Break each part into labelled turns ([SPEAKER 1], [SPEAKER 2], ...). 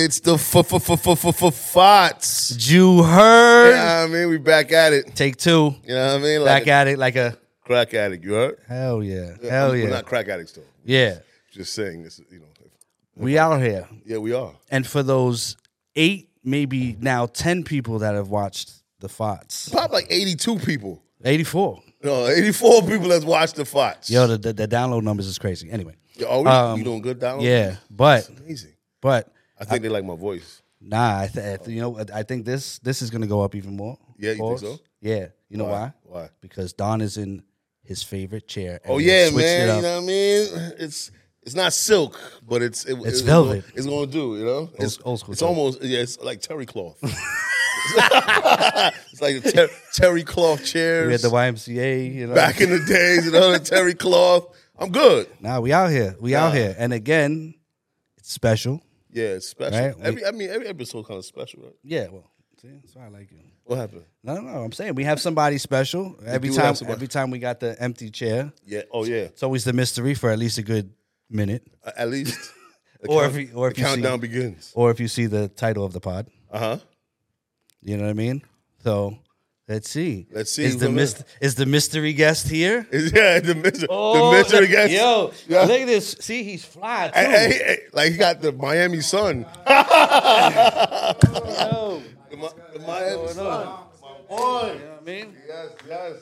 [SPEAKER 1] It's the f f f f f f fots.
[SPEAKER 2] You heard?
[SPEAKER 1] Yeah, I mean, we back at it.
[SPEAKER 2] Take two.
[SPEAKER 1] You know what I mean?
[SPEAKER 2] Back
[SPEAKER 1] Like
[SPEAKER 2] at it like a
[SPEAKER 1] a crack addict. You heard?
[SPEAKER 2] hell yeah. Hell yeah.
[SPEAKER 1] We're
[SPEAKER 2] yeah.
[SPEAKER 1] not crack addicts though.
[SPEAKER 2] Yeah.
[SPEAKER 1] Just saying this. You know.
[SPEAKER 2] We out here.
[SPEAKER 1] Yeah, we are.
[SPEAKER 2] And for those eight, maybe now 10 people that have watched the FOTS,
[SPEAKER 1] Probably like 82 people.
[SPEAKER 2] 84.
[SPEAKER 1] No, 84 people that's watched the fots.
[SPEAKER 2] Yo, the, the, the download numbers is crazy. Anyway,
[SPEAKER 1] Yo, oh,
[SPEAKER 2] um,
[SPEAKER 1] you doing good down?
[SPEAKER 2] yeah, but,
[SPEAKER 1] Amazing.
[SPEAKER 2] but,
[SPEAKER 1] I think they like my voice.
[SPEAKER 2] nah, I th- I you know, I think this this is going to go up even more.
[SPEAKER 1] Yeah, you think so?
[SPEAKER 2] Yeah. You know why?
[SPEAKER 1] Why?
[SPEAKER 2] Because Don is in his favorite chair.
[SPEAKER 1] Oh yeah, man. You know what I mean? It's it's not silk, but it's it,
[SPEAKER 2] It's
[SPEAKER 1] it-
[SPEAKER 2] velvet.
[SPEAKER 1] It's gonna do. You know, it's
[SPEAKER 2] old school
[SPEAKER 1] It's
[SPEAKER 2] talk.
[SPEAKER 1] almost yeah. It's like terry cloth. it's like ter- terry cloth chairs.
[SPEAKER 2] We had the YMCA, you know.
[SPEAKER 1] back in the days, you know, the terry cloth. I'm good.
[SPEAKER 2] Nah, we out here. We out here. And again, it's special.
[SPEAKER 1] Yeah, it's special.
[SPEAKER 2] Right, we-
[SPEAKER 1] Every I mean, every episode kind of special, right?
[SPEAKER 2] Yeah, well, see, that's why I like you.
[SPEAKER 1] What happened?
[SPEAKER 2] No, no, no. I'm saying we have somebody special every time.
[SPEAKER 1] somebody-
[SPEAKER 2] Every time we got the empty chair,
[SPEAKER 1] Yeah. Oh yeah.
[SPEAKER 2] it's always the mystery for at least a good minute,
[SPEAKER 1] Uh, At least.
[SPEAKER 2] Or
[SPEAKER 1] count-
[SPEAKER 2] if you- or if
[SPEAKER 1] the
[SPEAKER 2] you see-
[SPEAKER 1] countdown begins.
[SPEAKER 2] or if you see the title of the pod.
[SPEAKER 1] Uh huh.
[SPEAKER 2] You know what I mean? So let's see.
[SPEAKER 1] Let's see
[SPEAKER 2] Is the
[SPEAKER 1] gonna-
[SPEAKER 2] myst- is the mystery guest here?
[SPEAKER 1] Yeah, the mystery,
[SPEAKER 2] Oh,
[SPEAKER 1] the mystery
[SPEAKER 2] look-
[SPEAKER 1] guest.
[SPEAKER 2] Yo,
[SPEAKER 1] Yeah.
[SPEAKER 2] look at this. See, he's fly too.
[SPEAKER 1] Hey, hey, hey, like he got the Miami Sun.
[SPEAKER 2] Oh, yo.
[SPEAKER 1] The, Mi- the Miami Sun. My boy.
[SPEAKER 2] You know what I mean?
[SPEAKER 1] Yes, yes.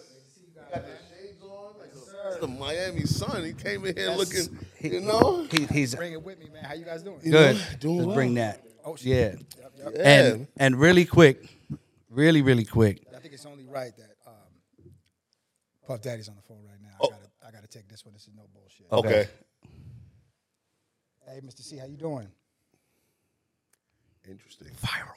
[SPEAKER 1] He got the shades on. Like the, the Miami Sun. He came in here looking, you know.
[SPEAKER 2] He, he's
[SPEAKER 3] Bring it with me, man. How you guys doing?
[SPEAKER 2] good.
[SPEAKER 1] know, doing
[SPEAKER 2] Let's
[SPEAKER 1] well.
[SPEAKER 2] bring that.
[SPEAKER 3] Oh, shit.
[SPEAKER 2] Yeah.
[SPEAKER 1] Yeah.
[SPEAKER 2] And and really quick, really really quick.
[SPEAKER 3] I think it's only right that um, Puff Daddy's on the phone right now.
[SPEAKER 1] Oh.
[SPEAKER 3] I gotta, I gotta take this one. This is no bullshit.
[SPEAKER 1] okay.
[SPEAKER 3] Hey, Mr. C, how you doing?
[SPEAKER 1] Interesting.
[SPEAKER 2] Viral.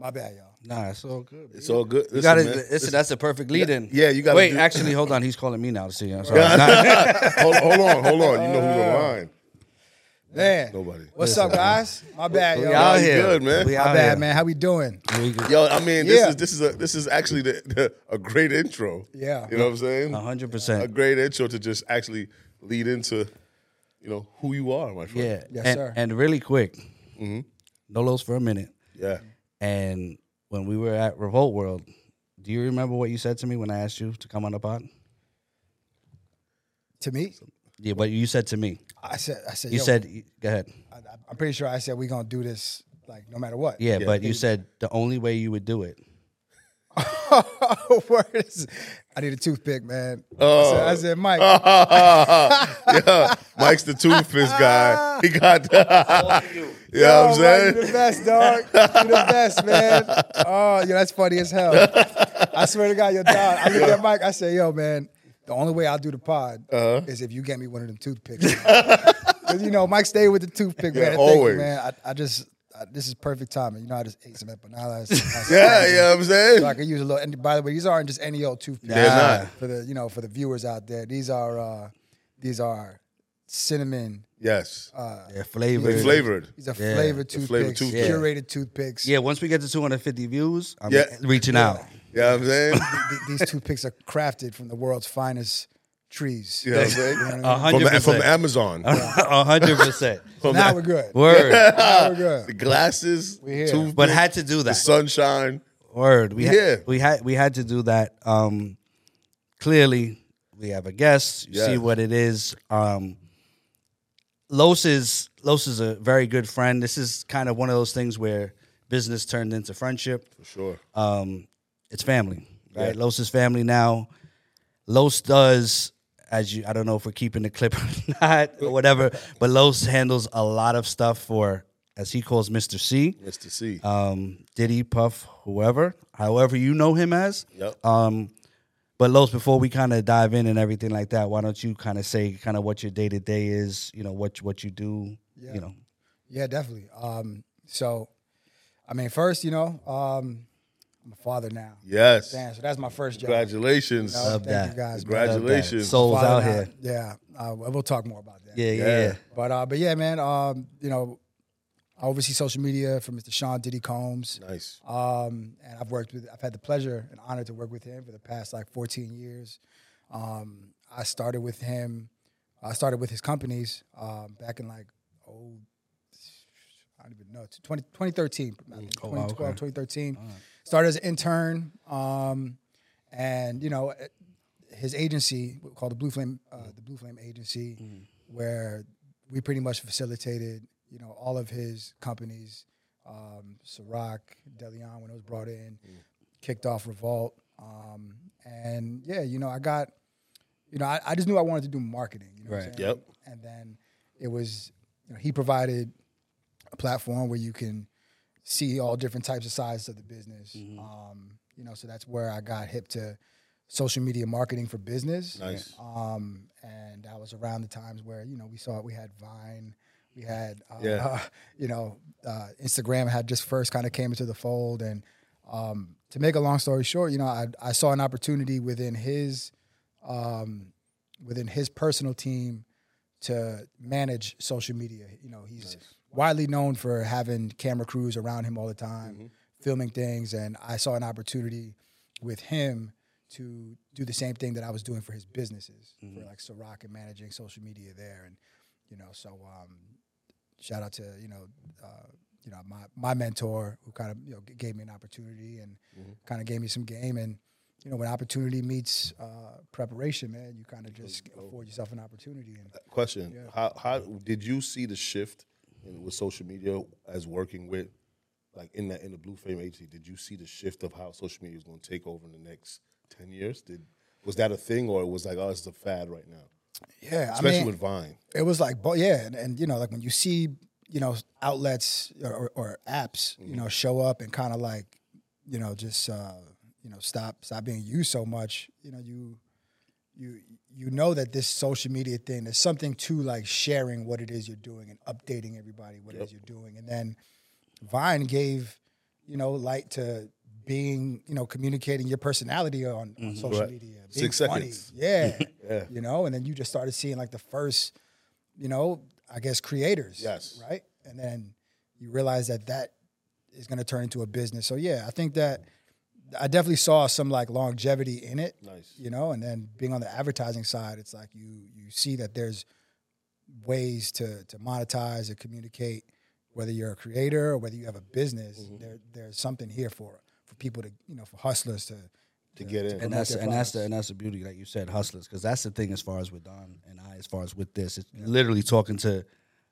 [SPEAKER 3] My bad, y'all.
[SPEAKER 2] Nah, it's all good.
[SPEAKER 1] It's all good.
[SPEAKER 2] You got
[SPEAKER 1] Listen,
[SPEAKER 2] it.
[SPEAKER 1] man.
[SPEAKER 2] Listen, that's a perfect lead in.
[SPEAKER 1] yeah, you gotta
[SPEAKER 2] Wait,
[SPEAKER 1] do-
[SPEAKER 2] actually, hold on. He's calling me now to see. I'm sorry. Nah.
[SPEAKER 1] hold, hold on, hold on. You know who's on the line.
[SPEAKER 3] Man,
[SPEAKER 1] Nobody.
[SPEAKER 3] what's up, guys? My bad,
[SPEAKER 2] We
[SPEAKER 3] yo.
[SPEAKER 2] out here.
[SPEAKER 1] good, man.
[SPEAKER 2] We
[SPEAKER 3] My bad,
[SPEAKER 2] here.
[SPEAKER 3] man. How we doing?
[SPEAKER 1] Yo, I mean, this
[SPEAKER 3] Yeah.
[SPEAKER 1] is this is a this is actually the, the, a great intro.
[SPEAKER 3] Yeah.
[SPEAKER 1] You know what I'm saying?
[SPEAKER 2] A hundred
[SPEAKER 1] A great intro to just actually lead into, you know, who you are, my friend.
[SPEAKER 2] Yeah.
[SPEAKER 3] Yes,
[SPEAKER 2] and,
[SPEAKER 3] sir.
[SPEAKER 2] And really quick,
[SPEAKER 1] Mm-hmm.
[SPEAKER 2] no lows for a minute.
[SPEAKER 1] Yeah.
[SPEAKER 2] And when we were at Revolt World, do you remember what you said to me when I asked you to come on the pod?
[SPEAKER 3] To me,
[SPEAKER 2] Yeah, what you said to me.
[SPEAKER 3] I said, I said,
[SPEAKER 2] You
[SPEAKER 3] yo,
[SPEAKER 2] saed, go ahead.
[SPEAKER 3] I, I'm pretty sure I said we're gonna do this like no matter what.
[SPEAKER 2] Yeah, but you said the only way you would do it.
[SPEAKER 3] Word is, I need a toothpick, man.
[SPEAKER 1] Oh.
[SPEAKER 3] I, said, I said, Myq.
[SPEAKER 1] yeah. Myq's the toothpaste guy. He got You know what I'm
[SPEAKER 3] Yo, Myq,
[SPEAKER 1] saying?
[SPEAKER 3] you the best, dog. You the best, man. Oh, yo, that's funny as hell. I swear to God, your dog. I look at Myq. I say, yo, man, the only way I'll do the pod
[SPEAKER 1] Uh-huh.
[SPEAKER 3] is if you get me one of them toothpicks. 'Cause, you know, Myq stayed with the toothpick,
[SPEAKER 1] Yeah,
[SPEAKER 3] man. And Thank you,
[SPEAKER 1] always.
[SPEAKER 3] man. I, I just, I, this is perfect timing. You know, I just ate some empanadas. last
[SPEAKER 1] Yeah, you know what I'm saying?
[SPEAKER 3] So I could use a little. And by the way, these aren't just any old toothpicks.
[SPEAKER 1] They're not.
[SPEAKER 3] For the, you know, for the viewers out there, these are, uh, these are cinnamon.
[SPEAKER 1] Yes.
[SPEAKER 2] Yeah, flavored.
[SPEAKER 1] Flavored.
[SPEAKER 3] These are
[SPEAKER 2] Yeah,
[SPEAKER 3] flavored
[SPEAKER 1] the flavored
[SPEAKER 3] toothpicks,
[SPEAKER 1] toothpicks.
[SPEAKER 3] curated toothpicks.
[SPEAKER 2] Yeah, once we get to 250 views, I'm
[SPEAKER 1] Yeah.
[SPEAKER 2] reaching out.
[SPEAKER 1] You know what I'm saying?
[SPEAKER 3] Th- these toothpicks are crafted from the world's finest trees.
[SPEAKER 1] You know what I'm saying?
[SPEAKER 3] You know what I mean?
[SPEAKER 1] From,
[SPEAKER 2] hundred
[SPEAKER 1] the, from
[SPEAKER 2] percent.
[SPEAKER 1] Amazon.
[SPEAKER 2] A hundred percent.
[SPEAKER 1] From
[SPEAKER 3] now we're good.
[SPEAKER 2] Word.
[SPEAKER 3] Now we're good.
[SPEAKER 1] the glasses,
[SPEAKER 3] We here.
[SPEAKER 1] toothpick,
[SPEAKER 2] But had to do
[SPEAKER 1] the
[SPEAKER 2] that.
[SPEAKER 1] sunshine.
[SPEAKER 2] Word. We
[SPEAKER 1] Yeah.
[SPEAKER 2] had we had we had to do that. Um clearly we have a guest. You see
[SPEAKER 1] Yes.
[SPEAKER 2] what it is. Um Los is Los is a very good friend. This is kind of one of those things where business turned into friendship.
[SPEAKER 1] For sure.
[SPEAKER 2] Um it's family. Right?
[SPEAKER 1] Yeah.
[SPEAKER 2] Los is family now. Los does as you I don't know if we're keeping the clip or not or whatever, but Los handles a lot of stuff for as he calls Mr. C
[SPEAKER 1] Mr. C.
[SPEAKER 2] um, Diddy, Puff, whoever, however you know him as.
[SPEAKER 1] Yep.
[SPEAKER 2] Um, but Los, before we kind of dive in and everything like that, why don't you kind of say kind of what your day to day is? You know what what you do.
[SPEAKER 3] Yeah.
[SPEAKER 2] You know.
[SPEAKER 3] Yeah, definitely. Um, so, I mean, first, you know, um, I'm a father now.
[SPEAKER 1] yes.
[SPEAKER 3] Damn, so that's my first job.
[SPEAKER 1] Congratulations.
[SPEAKER 3] Uh,
[SPEAKER 2] Love
[SPEAKER 3] thank
[SPEAKER 2] that.
[SPEAKER 3] you guys. man.
[SPEAKER 1] Congratulations.
[SPEAKER 2] Souls out
[SPEAKER 3] now.
[SPEAKER 2] here.
[SPEAKER 3] Yeah, uh, we'll talk more about that.
[SPEAKER 2] Yeah, yeah,
[SPEAKER 1] Yeah.
[SPEAKER 2] yeah.
[SPEAKER 3] But uh, but yeah, man. Um, you know, I oversee social media for Mr. Sean Diddy Combs.
[SPEAKER 1] Nice.
[SPEAKER 3] Um, and I've worked with, I've had the pleasure and honor to work with him for the past like 14 years. Um, I started with him, I started with his companies um, back in like, oh, I don't even know. 20, 2013, I think,
[SPEAKER 2] Oh, wow,
[SPEAKER 3] 2012,
[SPEAKER 2] okay.
[SPEAKER 3] 2013. Started as an intern, um, and you know, his agency called the Blue Flame, uh, the Blue Flame Agency,
[SPEAKER 2] Mm.
[SPEAKER 3] where we pretty much facilitated, you know, all of his companies, um, Ciroc, Deleon when it was brought in,
[SPEAKER 2] Mm.
[SPEAKER 3] kicked off Revolt, um, and yeah, you know, I got, you know, I, I just knew I wanted to do marketing, you know, what I'm
[SPEAKER 2] Right.
[SPEAKER 3] saying?
[SPEAKER 1] Yep.
[SPEAKER 3] and then it was, you know, he provided a platform where you can see all different types of sides of the business. Um, you know, so that's where I got hip to social media marketing for business.
[SPEAKER 1] Nice.
[SPEAKER 3] Um, and that was around the times where you know we saw we had Vine, we had uh,
[SPEAKER 1] Yeah.
[SPEAKER 3] you know uh, Instagram had just first kind of came into the fold. And um, to make a long story short, you know, I, I saw an opportunity within his um, within his personal team to manage social media. You know, he's widely known for having camera crews around him all the time, filming things, and I saw an opportunity with him to do the same thing that I was doing for his businesses, for like Ciroc and managing social media there, and you know, so um, shout out to you know. Uh, you know my, my mentor who kind of you know g- gave me an opportunity and kind of gave me some game and you know when opportunity meets uh, preparation man you kind of just afford yourself an opportunity and
[SPEAKER 1] Question: How how did you see the shift in, with social media as working with, like in that in the Blue Flame agency? Did you see the shift of how social media is going to take over in the next ten years? Did was that a thing, or it was like, oh, it's a fad right now?
[SPEAKER 3] yeah
[SPEAKER 1] Especially
[SPEAKER 3] I mean,
[SPEAKER 1] with Vine.
[SPEAKER 3] it was like but yeah and, and you know like when you see you know outlets or, or, or apps you know show up and kind of like you know just uh, you know stop stop being used so much you know you you you know that this social media thing there's something to like sharing what it is you're doing and updating everybody what it is you're doing and then Vine gave you know light to being you know communicating your personality on, on mm-hmm. social
[SPEAKER 1] Right.
[SPEAKER 3] media being
[SPEAKER 1] Six
[SPEAKER 3] funny
[SPEAKER 1] seconds.
[SPEAKER 3] yeah
[SPEAKER 1] Yeah.
[SPEAKER 3] you know and then you just started seeing like the first you know I guess creators
[SPEAKER 1] Yes.
[SPEAKER 3] right and then you realize that that is going to turn into a business so yeah I think that I definitely saw some like longevity in it
[SPEAKER 1] Nice.
[SPEAKER 3] you know and then being on the advertising side it's like you you see that there's ways to to monetize and communicate whether you're a creator or whether you have a business
[SPEAKER 1] Mm-hmm.
[SPEAKER 3] there there's something here for for people to you know for hustlers to
[SPEAKER 1] To get in.
[SPEAKER 2] and that's
[SPEAKER 3] their
[SPEAKER 2] and that's the and that's the beauty, like you said, hustlers, because that's the thing as far as with Don and I, as far as with this, it's literally talking to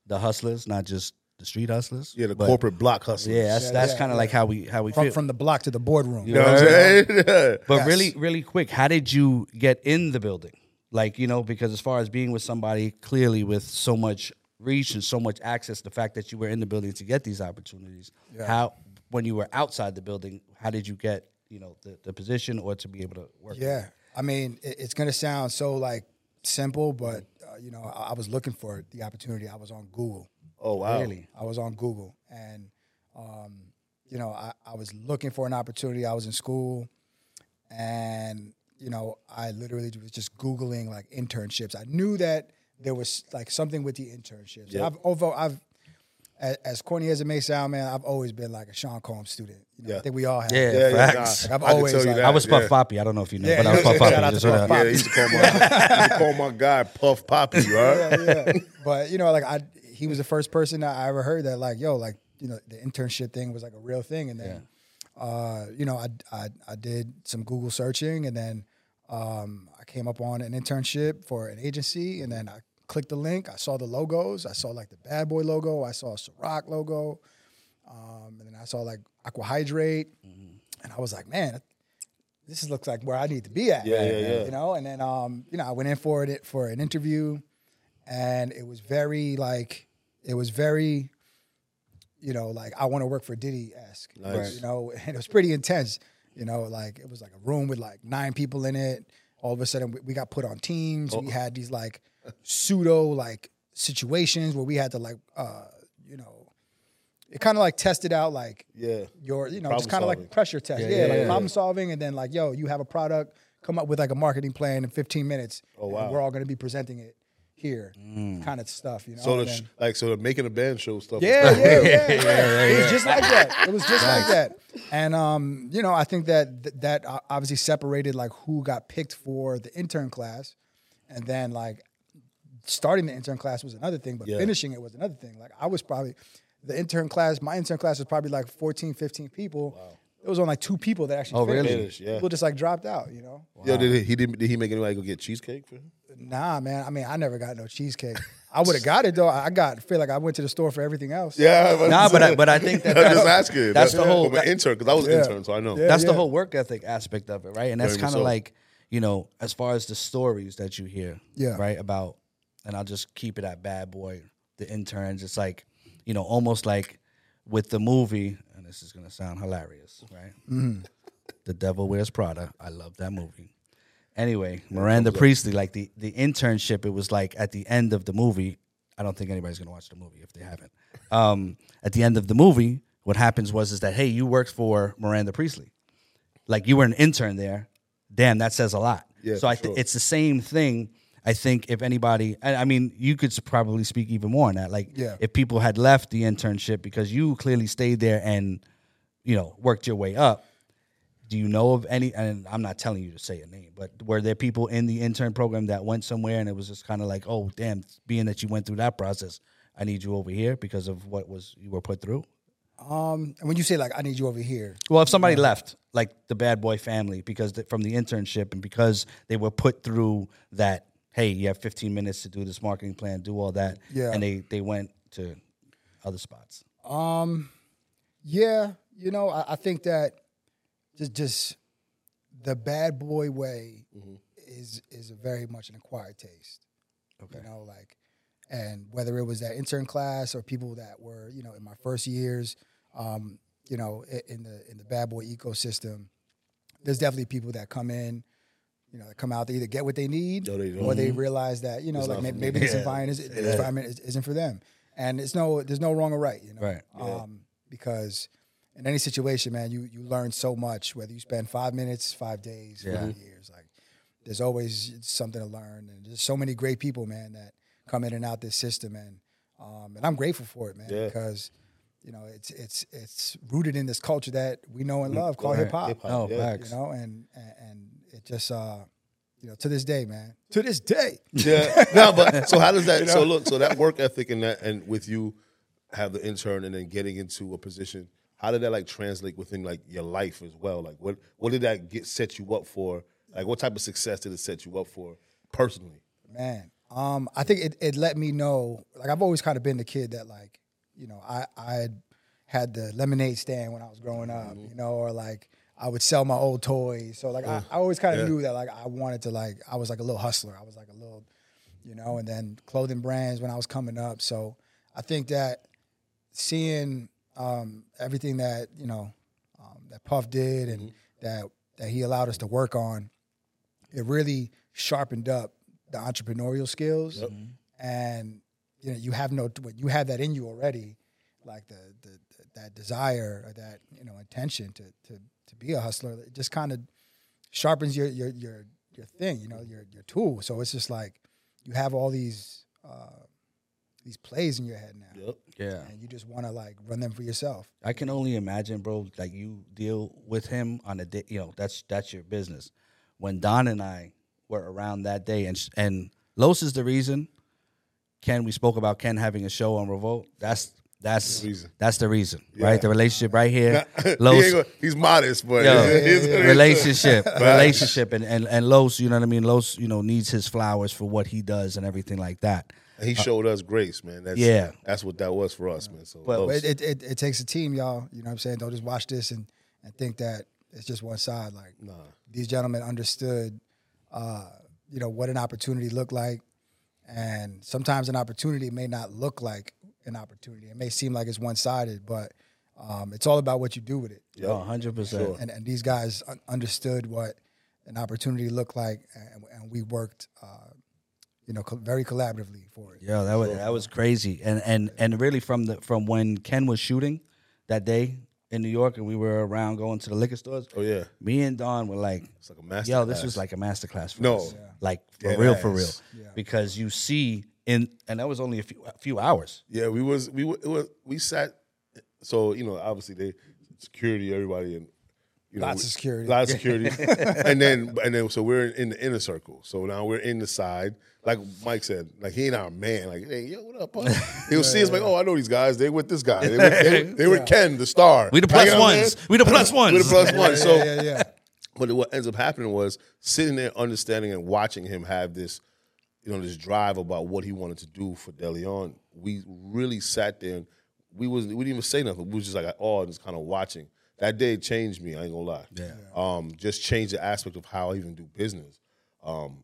[SPEAKER 2] the hustlers, not just the street hustlers.
[SPEAKER 1] Yeah, the
[SPEAKER 2] but-
[SPEAKER 1] corporate block hustlers.
[SPEAKER 2] Yeah, that's
[SPEAKER 3] Yeah,
[SPEAKER 2] that's
[SPEAKER 3] yeah,
[SPEAKER 2] kind of like how we how we
[SPEAKER 3] from,
[SPEAKER 2] feel.
[SPEAKER 3] from the block to the boardroom
[SPEAKER 1] You know what I'm saying?
[SPEAKER 2] But
[SPEAKER 3] Yes.
[SPEAKER 2] really, really quick, how did you get in the building? Like, you know, because as far as being with somebody clearly with so much reach and so much access, the fact that you were in the building to get these opportunities, how when you were outside the building, how did you get, you know, the, the position or to be able to work?
[SPEAKER 3] Yeah, I mean, it, it's gonna sound so like simple, but uh, you know, I, I was looking for the opportunity. I was on Google.
[SPEAKER 1] Oh wow.
[SPEAKER 2] Really?
[SPEAKER 3] I was on Google, and um, you know, I, I was looking for an opportunity. I was in school, and you know, I literally was just googling like internships. I knew that there was like something with the internships.
[SPEAKER 1] Yep.
[SPEAKER 3] I've although I've as, as corny as it may sound, man, I've always been like a Sean Combs student. You know,
[SPEAKER 1] Yeah.
[SPEAKER 3] I think we all have.
[SPEAKER 2] Yeah,
[SPEAKER 1] Yeah, yeah,
[SPEAKER 2] facts.
[SPEAKER 1] nah,
[SPEAKER 3] I've
[SPEAKER 1] I
[SPEAKER 3] always, like-
[SPEAKER 1] that.
[SPEAKER 2] I was Puff
[SPEAKER 1] yeah.
[SPEAKER 2] Poppy. I don't know if you know,
[SPEAKER 3] Yeah,
[SPEAKER 2] but I was Puff Poppy.
[SPEAKER 3] out to
[SPEAKER 2] just so
[SPEAKER 3] Puff
[SPEAKER 2] that-
[SPEAKER 1] Yeah, he used to call my, used to call my guy Puff Poppy, right?
[SPEAKER 3] yeah, yeah. But you know, like I, he was the first person that I ever heard that, like, yo, like you know, the internship thing was like a real thing. And then, uh, you know, I, I I did some Google searching, and then um, I came up on an internship for an agency, and then I clicked the link. I saw the logos. I saw like the Bad Boy logo. I saw a Ciroc logo, um, and then I saw like Aquahydrate, and I was like, man. This looks like where I need to be at.
[SPEAKER 1] Yeah, yeah, yeah.
[SPEAKER 3] You know, and then um, you know, I went in for it for an interview, and it was very like it was very you know like i want to work for diddy esque
[SPEAKER 1] Nice.
[SPEAKER 3] you know and it was pretty intense you know like it was like a room with like nine people in it all of a sudden we- we got put on teams
[SPEAKER 1] Oh.
[SPEAKER 3] we had these like pseudo like situations where we had to like uh you know it kind of like tested out like
[SPEAKER 1] Yeah.
[SPEAKER 3] your you know
[SPEAKER 1] Problem
[SPEAKER 3] just kind of like pressure test yeah,
[SPEAKER 2] Yeah, yeah,
[SPEAKER 3] like
[SPEAKER 2] yeah.
[SPEAKER 3] problem solving and then like yo you have a product come up with like a marketing plan in 15 minutes
[SPEAKER 1] Oh, wow.
[SPEAKER 3] we're all going to be presenting it here kind of stuff you know
[SPEAKER 1] So the sh-
[SPEAKER 3] then-
[SPEAKER 1] like so the making a band show stuff. was
[SPEAKER 3] yeah,
[SPEAKER 1] kinda
[SPEAKER 3] yeah, yeah, yeah, It was just like that. It was just like that. And um, you know, I think that th- that obviously separated like who got picked for the intern class, and then like starting the intern class was another thing, but
[SPEAKER 1] Yeah.
[SPEAKER 3] finishing it was another thing. Like I was probably the intern class, my intern class was probably like 14, 15 people. It was on like two people that actually
[SPEAKER 2] Oh, really?
[SPEAKER 3] finished.
[SPEAKER 1] Finished, yeah.
[SPEAKER 3] People just like dropped out, you know?
[SPEAKER 1] Yo, did he, he did, did he make anybody go get cheesecake for him?
[SPEAKER 3] Nah, man. I mean, I never got no cheesecake. I would have got it though. I got feel like I went to the store for everything else.
[SPEAKER 1] Yeah,
[SPEAKER 2] Nah, but I, but I think that
[SPEAKER 1] I'm
[SPEAKER 2] that's,
[SPEAKER 1] just asking.
[SPEAKER 2] that's the whole
[SPEAKER 1] From an intern because I was an
[SPEAKER 3] Yeah.
[SPEAKER 1] intern, so I know.
[SPEAKER 3] Yeah.
[SPEAKER 2] that's the whole work ethic aspect of it, right? And that's
[SPEAKER 1] Very
[SPEAKER 2] kind of
[SPEAKER 1] so.
[SPEAKER 2] like, you know, as far as the stories that you hear,
[SPEAKER 3] Yeah.
[SPEAKER 2] right? About, and I'll just keep it at Bad Boy, the interns. It's like, you know, almost like with the movie, and this is gonna sound hilarious, right?
[SPEAKER 3] Mm-hmm.
[SPEAKER 2] The Devil Wears Prada. I love that movie. Anyway, Miranda Priestley, like the the internship, it was like at the end of the movie. I don't think anybody's gonna watch the movie if they haven't. Um, at the end of the movie, what happens was is that hey, you worked for Miranda Priestley, like you were an intern there. Damn, that says a lot.
[SPEAKER 1] Yeah,
[SPEAKER 2] so I th-
[SPEAKER 1] sure.
[SPEAKER 2] it's the same thing. I think if anybody, I I mean, you could probably speak even more on that. Like,
[SPEAKER 3] Yeah.
[SPEAKER 2] if people had left the internship because you clearly stayed there and, you know, worked your way up, do you know of any? And I'm not telling you to say a name, but were there people in the intern program that went somewhere and it was just kind of like, oh, damn, being that you went through that process, I need you over here because of what was you were put through.
[SPEAKER 3] Um, and when you say like I need you over here,
[SPEAKER 2] Well, if somebody left, like the bad boy family, because th- from the internship and because they were put through that, hey, you have 15 minutes to do this marketing plan, do all that,
[SPEAKER 3] Yeah.
[SPEAKER 2] and they they went to other spots.
[SPEAKER 3] Um, yeah, you know, I, I think that just just the bad boy way is is a very much an acquired taste.
[SPEAKER 2] Okay.
[SPEAKER 3] You know, like, and whether it was that intern class or people that were, you know, in my first years, um, you know, in the in the bad boy ecosystem, there's definitely people that come in. You know, that come out to either get what they need,
[SPEAKER 1] No, they
[SPEAKER 3] or they realize that you know,
[SPEAKER 1] It's
[SPEAKER 3] like
[SPEAKER 1] not
[SPEAKER 3] may-
[SPEAKER 1] for me.
[SPEAKER 3] maybe this
[SPEAKER 1] Yeah.
[SPEAKER 3] environment, is, this environment is, isn't for them, and it's no, there's no wrong or right, you know,
[SPEAKER 2] Right.
[SPEAKER 3] um, because in any situation, man, you you learn so much. Whether you spend five minutes, five days,
[SPEAKER 2] Yeah.
[SPEAKER 3] five years, like there's always something to learn, and there's so many great people, man, that come in and out this system, and um, and I'm grateful for it, man,
[SPEAKER 1] Yeah.
[SPEAKER 3] because you know it's it's it's rooted in this culture that we know and love called
[SPEAKER 2] Right.
[SPEAKER 3] hip hop,
[SPEAKER 2] Oh,
[SPEAKER 1] yeah.
[SPEAKER 2] facts.
[SPEAKER 3] you know, and and, and it just uh, you know, to this day, man, to this day,
[SPEAKER 1] Yeah. no, but so how does that? So look, so that work ethic and that, and with you have the intern and then getting into a position. How did that like translate within like your life as well? Like what what did that get set you up for? Like what type of success did it set you up for personally?
[SPEAKER 3] Man, um, I think it, it let me know. Like I've always kind of been the kid that like, you know, I I had, the lemonade stand when I was growing up,
[SPEAKER 1] Mm-hmm.
[SPEAKER 3] you know, or like I would sell my old toys. So like I, I always kind of
[SPEAKER 1] Yeah.
[SPEAKER 3] knew that like I wanted to like I was like a little hustler. I was like a little, you know, and then clothing brands when I was coming up. So I think that seeing um, everything that you know um, that Puff did and that that he allowed us to work on, it really sharpened up the entrepreneurial skills, and you know you have no you have that in you already, like the, the, that desire or that you know intention to to to be a hustler. It just kind of sharpens your your your your thing, you know, your your tool. So it's just like you have all these uh, these plays in your head now,
[SPEAKER 1] Yep.
[SPEAKER 2] Yeah.
[SPEAKER 3] and you just want to like run them for yourself.
[SPEAKER 2] I can only imagine, bro. Like you deal with him on a day, you know, that's that's your business. When Don and I were around that day, and and Los is the reason. Ken, we spoke about Ken having a show on Revolt. That's that's
[SPEAKER 1] The reason.
[SPEAKER 2] that's the reason,
[SPEAKER 1] Yeah.
[SPEAKER 2] right? The relationship right here.
[SPEAKER 1] He
[SPEAKER 2] Los,
[SPEAKER 1] ain't gonna- he's modest, but
[SPEAKER 2] Yo,
[SPEAKER 1] he's-
[SPEAKER 2] relationship, relationship, and, and and Los, you know what I mean. Los, you know, needs his flowers for what he does and everything like that.
[SPEAKER 1] He showed us grace, man. That's,
[SPEAKER 2] Yeah.
[SPEAKER 1] that's what that was for us, man. So
[SPEAKER 2] But-
[SPEAKER 3] it, it, it, it takes a team, y'all. You know what I'm saying? Don't just watch this and, and think that it's just one side. Like
[SPEAKER 1] Nah.
[SPEAKER 3] these gentlemen understood, uh, you know, what an opportunity looked like. And sometimes an opportunity may not look like an opportunity. It may seem like it's one sided, but um, it's all about what you do with it.
[SPEAKER 1] Yep.
[SPEAKER 2] Oh, 100%.
[SPEAKER 3] And, and these guys understood what an opportunity looked like, and, and we worked, uh, you know, co- very collaboratively for it.
[SPEAKER 2] Yeah, that was that was crazy, and and and really from the from when Ken was shooting that day in New York, and we were around going to the liquor stores.
[SPEAKER 1] Oh yeah,
[SPEAKER 2] Me and Don were like,
[SPEAKER 1] it's like a master.
[SPEAKER 2] "Yo, this
[SPEAKER 1] class.
[SPEAKER 2] was like a master class for
[SPEAKER 1] No.
[SPEAKER 2] us. like for
[SPEAKER 1] Dead
[SPEAKER 2] real, for real."
[SPEAKER 1] ass.
[SPEAKER 3] Yeah.
[SPEAKER 2] Because you see in, and that was only a few a few hours.
[SPEAKER 1] Yeah, we was we wa- it was we sat. So you know, obviously they security, everybody, and you
[SPEAKER 3] Lots of security.
[SPEAKER 1] lots of security, and then and then so we're in the inner circle. So now we're in the side, like Myq said, like he ain't our man. Like, hey, yo, what up? Bud? He'll see us like, oh, I know these guys. They with this guy. They with, they, they with Ken, the star.
[SPEAKER 2] We the
[SPEAKER 1] Like,
[SPEAKER 2] plus
[SPEAKER 1] you know
[SPEAKER 2] ones. We the plus ones.
[SPEAKER 1] We the plus ones. So
[SPEAKER 3] yeah, yeah.
[SPEAKER 1] but what ends up happening was sitting there, understanding and watching him have this, you know, this drive about what he wanted to do for DeLeon. We really sat there and we was we didn't even say nothing. We was just like oh, just kind of watching. That day changed me. I ain't gonna lie.
[SPEAKER 2] Yeah.
[SPEAKER 1] Um, just changed the aspect of how I even do business. Um,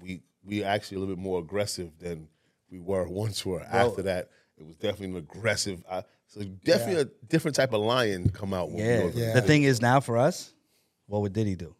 [SPEAKER 1] we we actually a little bit more aggressive than we were once were. After that, it was definitely an aggressive. Uh, so definitely a different type of lion come out. When
[SPEAKER 2] Yeah.
[SPEAKER 1] go
[SPEAKER 3] Yeah.
[SPEAKER 2] The thing is now for us, what would Diddy do?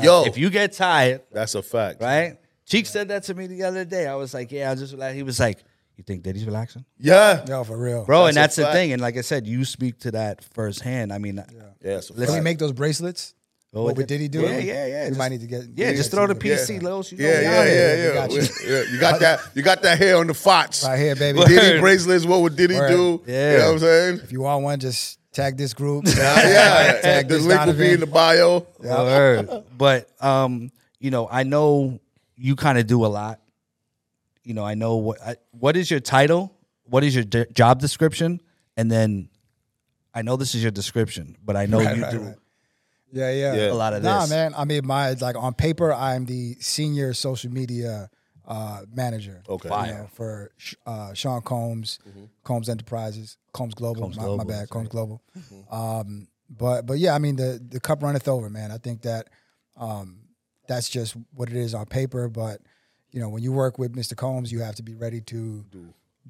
[SPEAKER 1] Yo,
[SPEAKER 2] If you get tired,
[SPEAKER 1] that's a fact.
[SPEAKER 2] right? Cheek said that to me the other day. I was like, yeah, I just like He was like, you think Diddy's relaxing?
[SPEAKER 1] Yeah.
[SPEAKER 3] Yo, for real.
[SPEAKER 2] Bro,
[SPEAKER 1] That's
[SPEAKER 2] and that's the
[SPEAKER 1] fact.
[SPEAKER 2] thing. And like I said, you speak to that firsthand. I mean, yeah,
[SPEAKER 1] Yeah, it's a
[SPEAKER 3] Can we make those bracelets?
[SPEAKER 2] Oh,
[SPEAKER 3] what
[SPEAKER 2] it-
[SPEAKER 3] would Diddy do?
[SPEAKER 2] yeah, yeah, yeah.
[SPEAKER 3] We
[SPEAKER 2] Just-
[SPEAKER 3] might need to get.
[SPEAKER 2] yeah just throw the
[SPEAKER 3] yeah.
[SPEAKER 2] PC, You know,
[SPEAKER 1] Yeah,
[SPEAKER 2] we
[SPEAKER 1] yeah, yeah, yeah.
[SPEAKER 3] We got you.
[SPEAKER 1] yeah. You got that. You got that hair on the fox.
[SPEAKER 3] Right here, baby.
[SPEAKER 1] Diddy bracelets. What would Diddy
[SPEAKER 3] Word.
[SPEAKER 1] do?
[SPEAKER 2] Yeah.
[SPEAKER 1] You know what I'm saying?
[SPEAKER 3] If you want one, just tag this group.
[SPEAKER 1] yeah.
[SPEAKER 3] Tag
[SPEAKER 1] the
[SPEAKER 3] this
[SPEAKER 1] link will be in the bio.
[SPEAKER 2] Word. But um, you know, I know you kind of do a lot. You know, I know what I, what is your title, what is your d- job description, and then I know this is your description, but I know
[SPEAKER 3] Right,
[SPEAKER 2] you
[SPEAKER 3] right,
[SPEAKER 2] do
[SPEAKER 3] right. Yeah, yeah.
[SPEAKER 1] Yeah.
[SPEAKER 2] a lot of
[SPEAKER 3] Nah,
[SPEAKER 2] this.
[SPEAKER 3] man. I mean, my like on paper, I'm the senior social media uh, manager.
[SPEAKER 1] Okay.
[SPEAKER 3] you know, for uh, Sean Combs, Combs Enterprises, Combs Global.
[SPEAKER 2] Combs
[SPEAKER 3] my,
[SPEAKER 2] Global,
[SPEAKER 3] my bad,
[SPEAKER 2] that's
[SPEAKER 3] Combs Global. Um, but but yeah, I mean the the cup runneth over, man. I think that um, that's just what it is on paper. But you know, when you work with Mr. Combs, you have to be ready to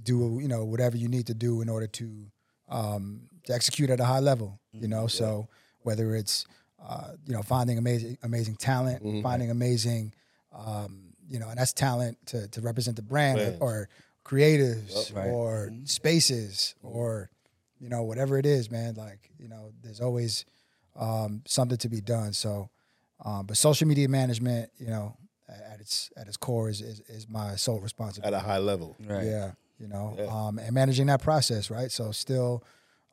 [SPEAKER 3] do, you know whatever you need to do in order to um, to execute at a high level. You know, so whether it's uh, you know finding amazing amazing talent, finding amazing um, you know, and that's talent to to represent the brand
[SPEAKER 1] Brands.
[SPEAKER 3] or creatives
[SPEAKER 2] Right.
[SPEAKER 3] or spaces or you know whatever it is, man. Like you know, there's always um, something to be done. So, um, but social media management, you know, at at its at its core is is, is my sole responsibility At
[SPEAKER 1] a high level.
[SPEAKER 2] Right.
[SPEAKER 3] Yeah, you know,
[SPEAKER 1] Yeah.
[SPEAKER 3] um, and managing that process, right? So still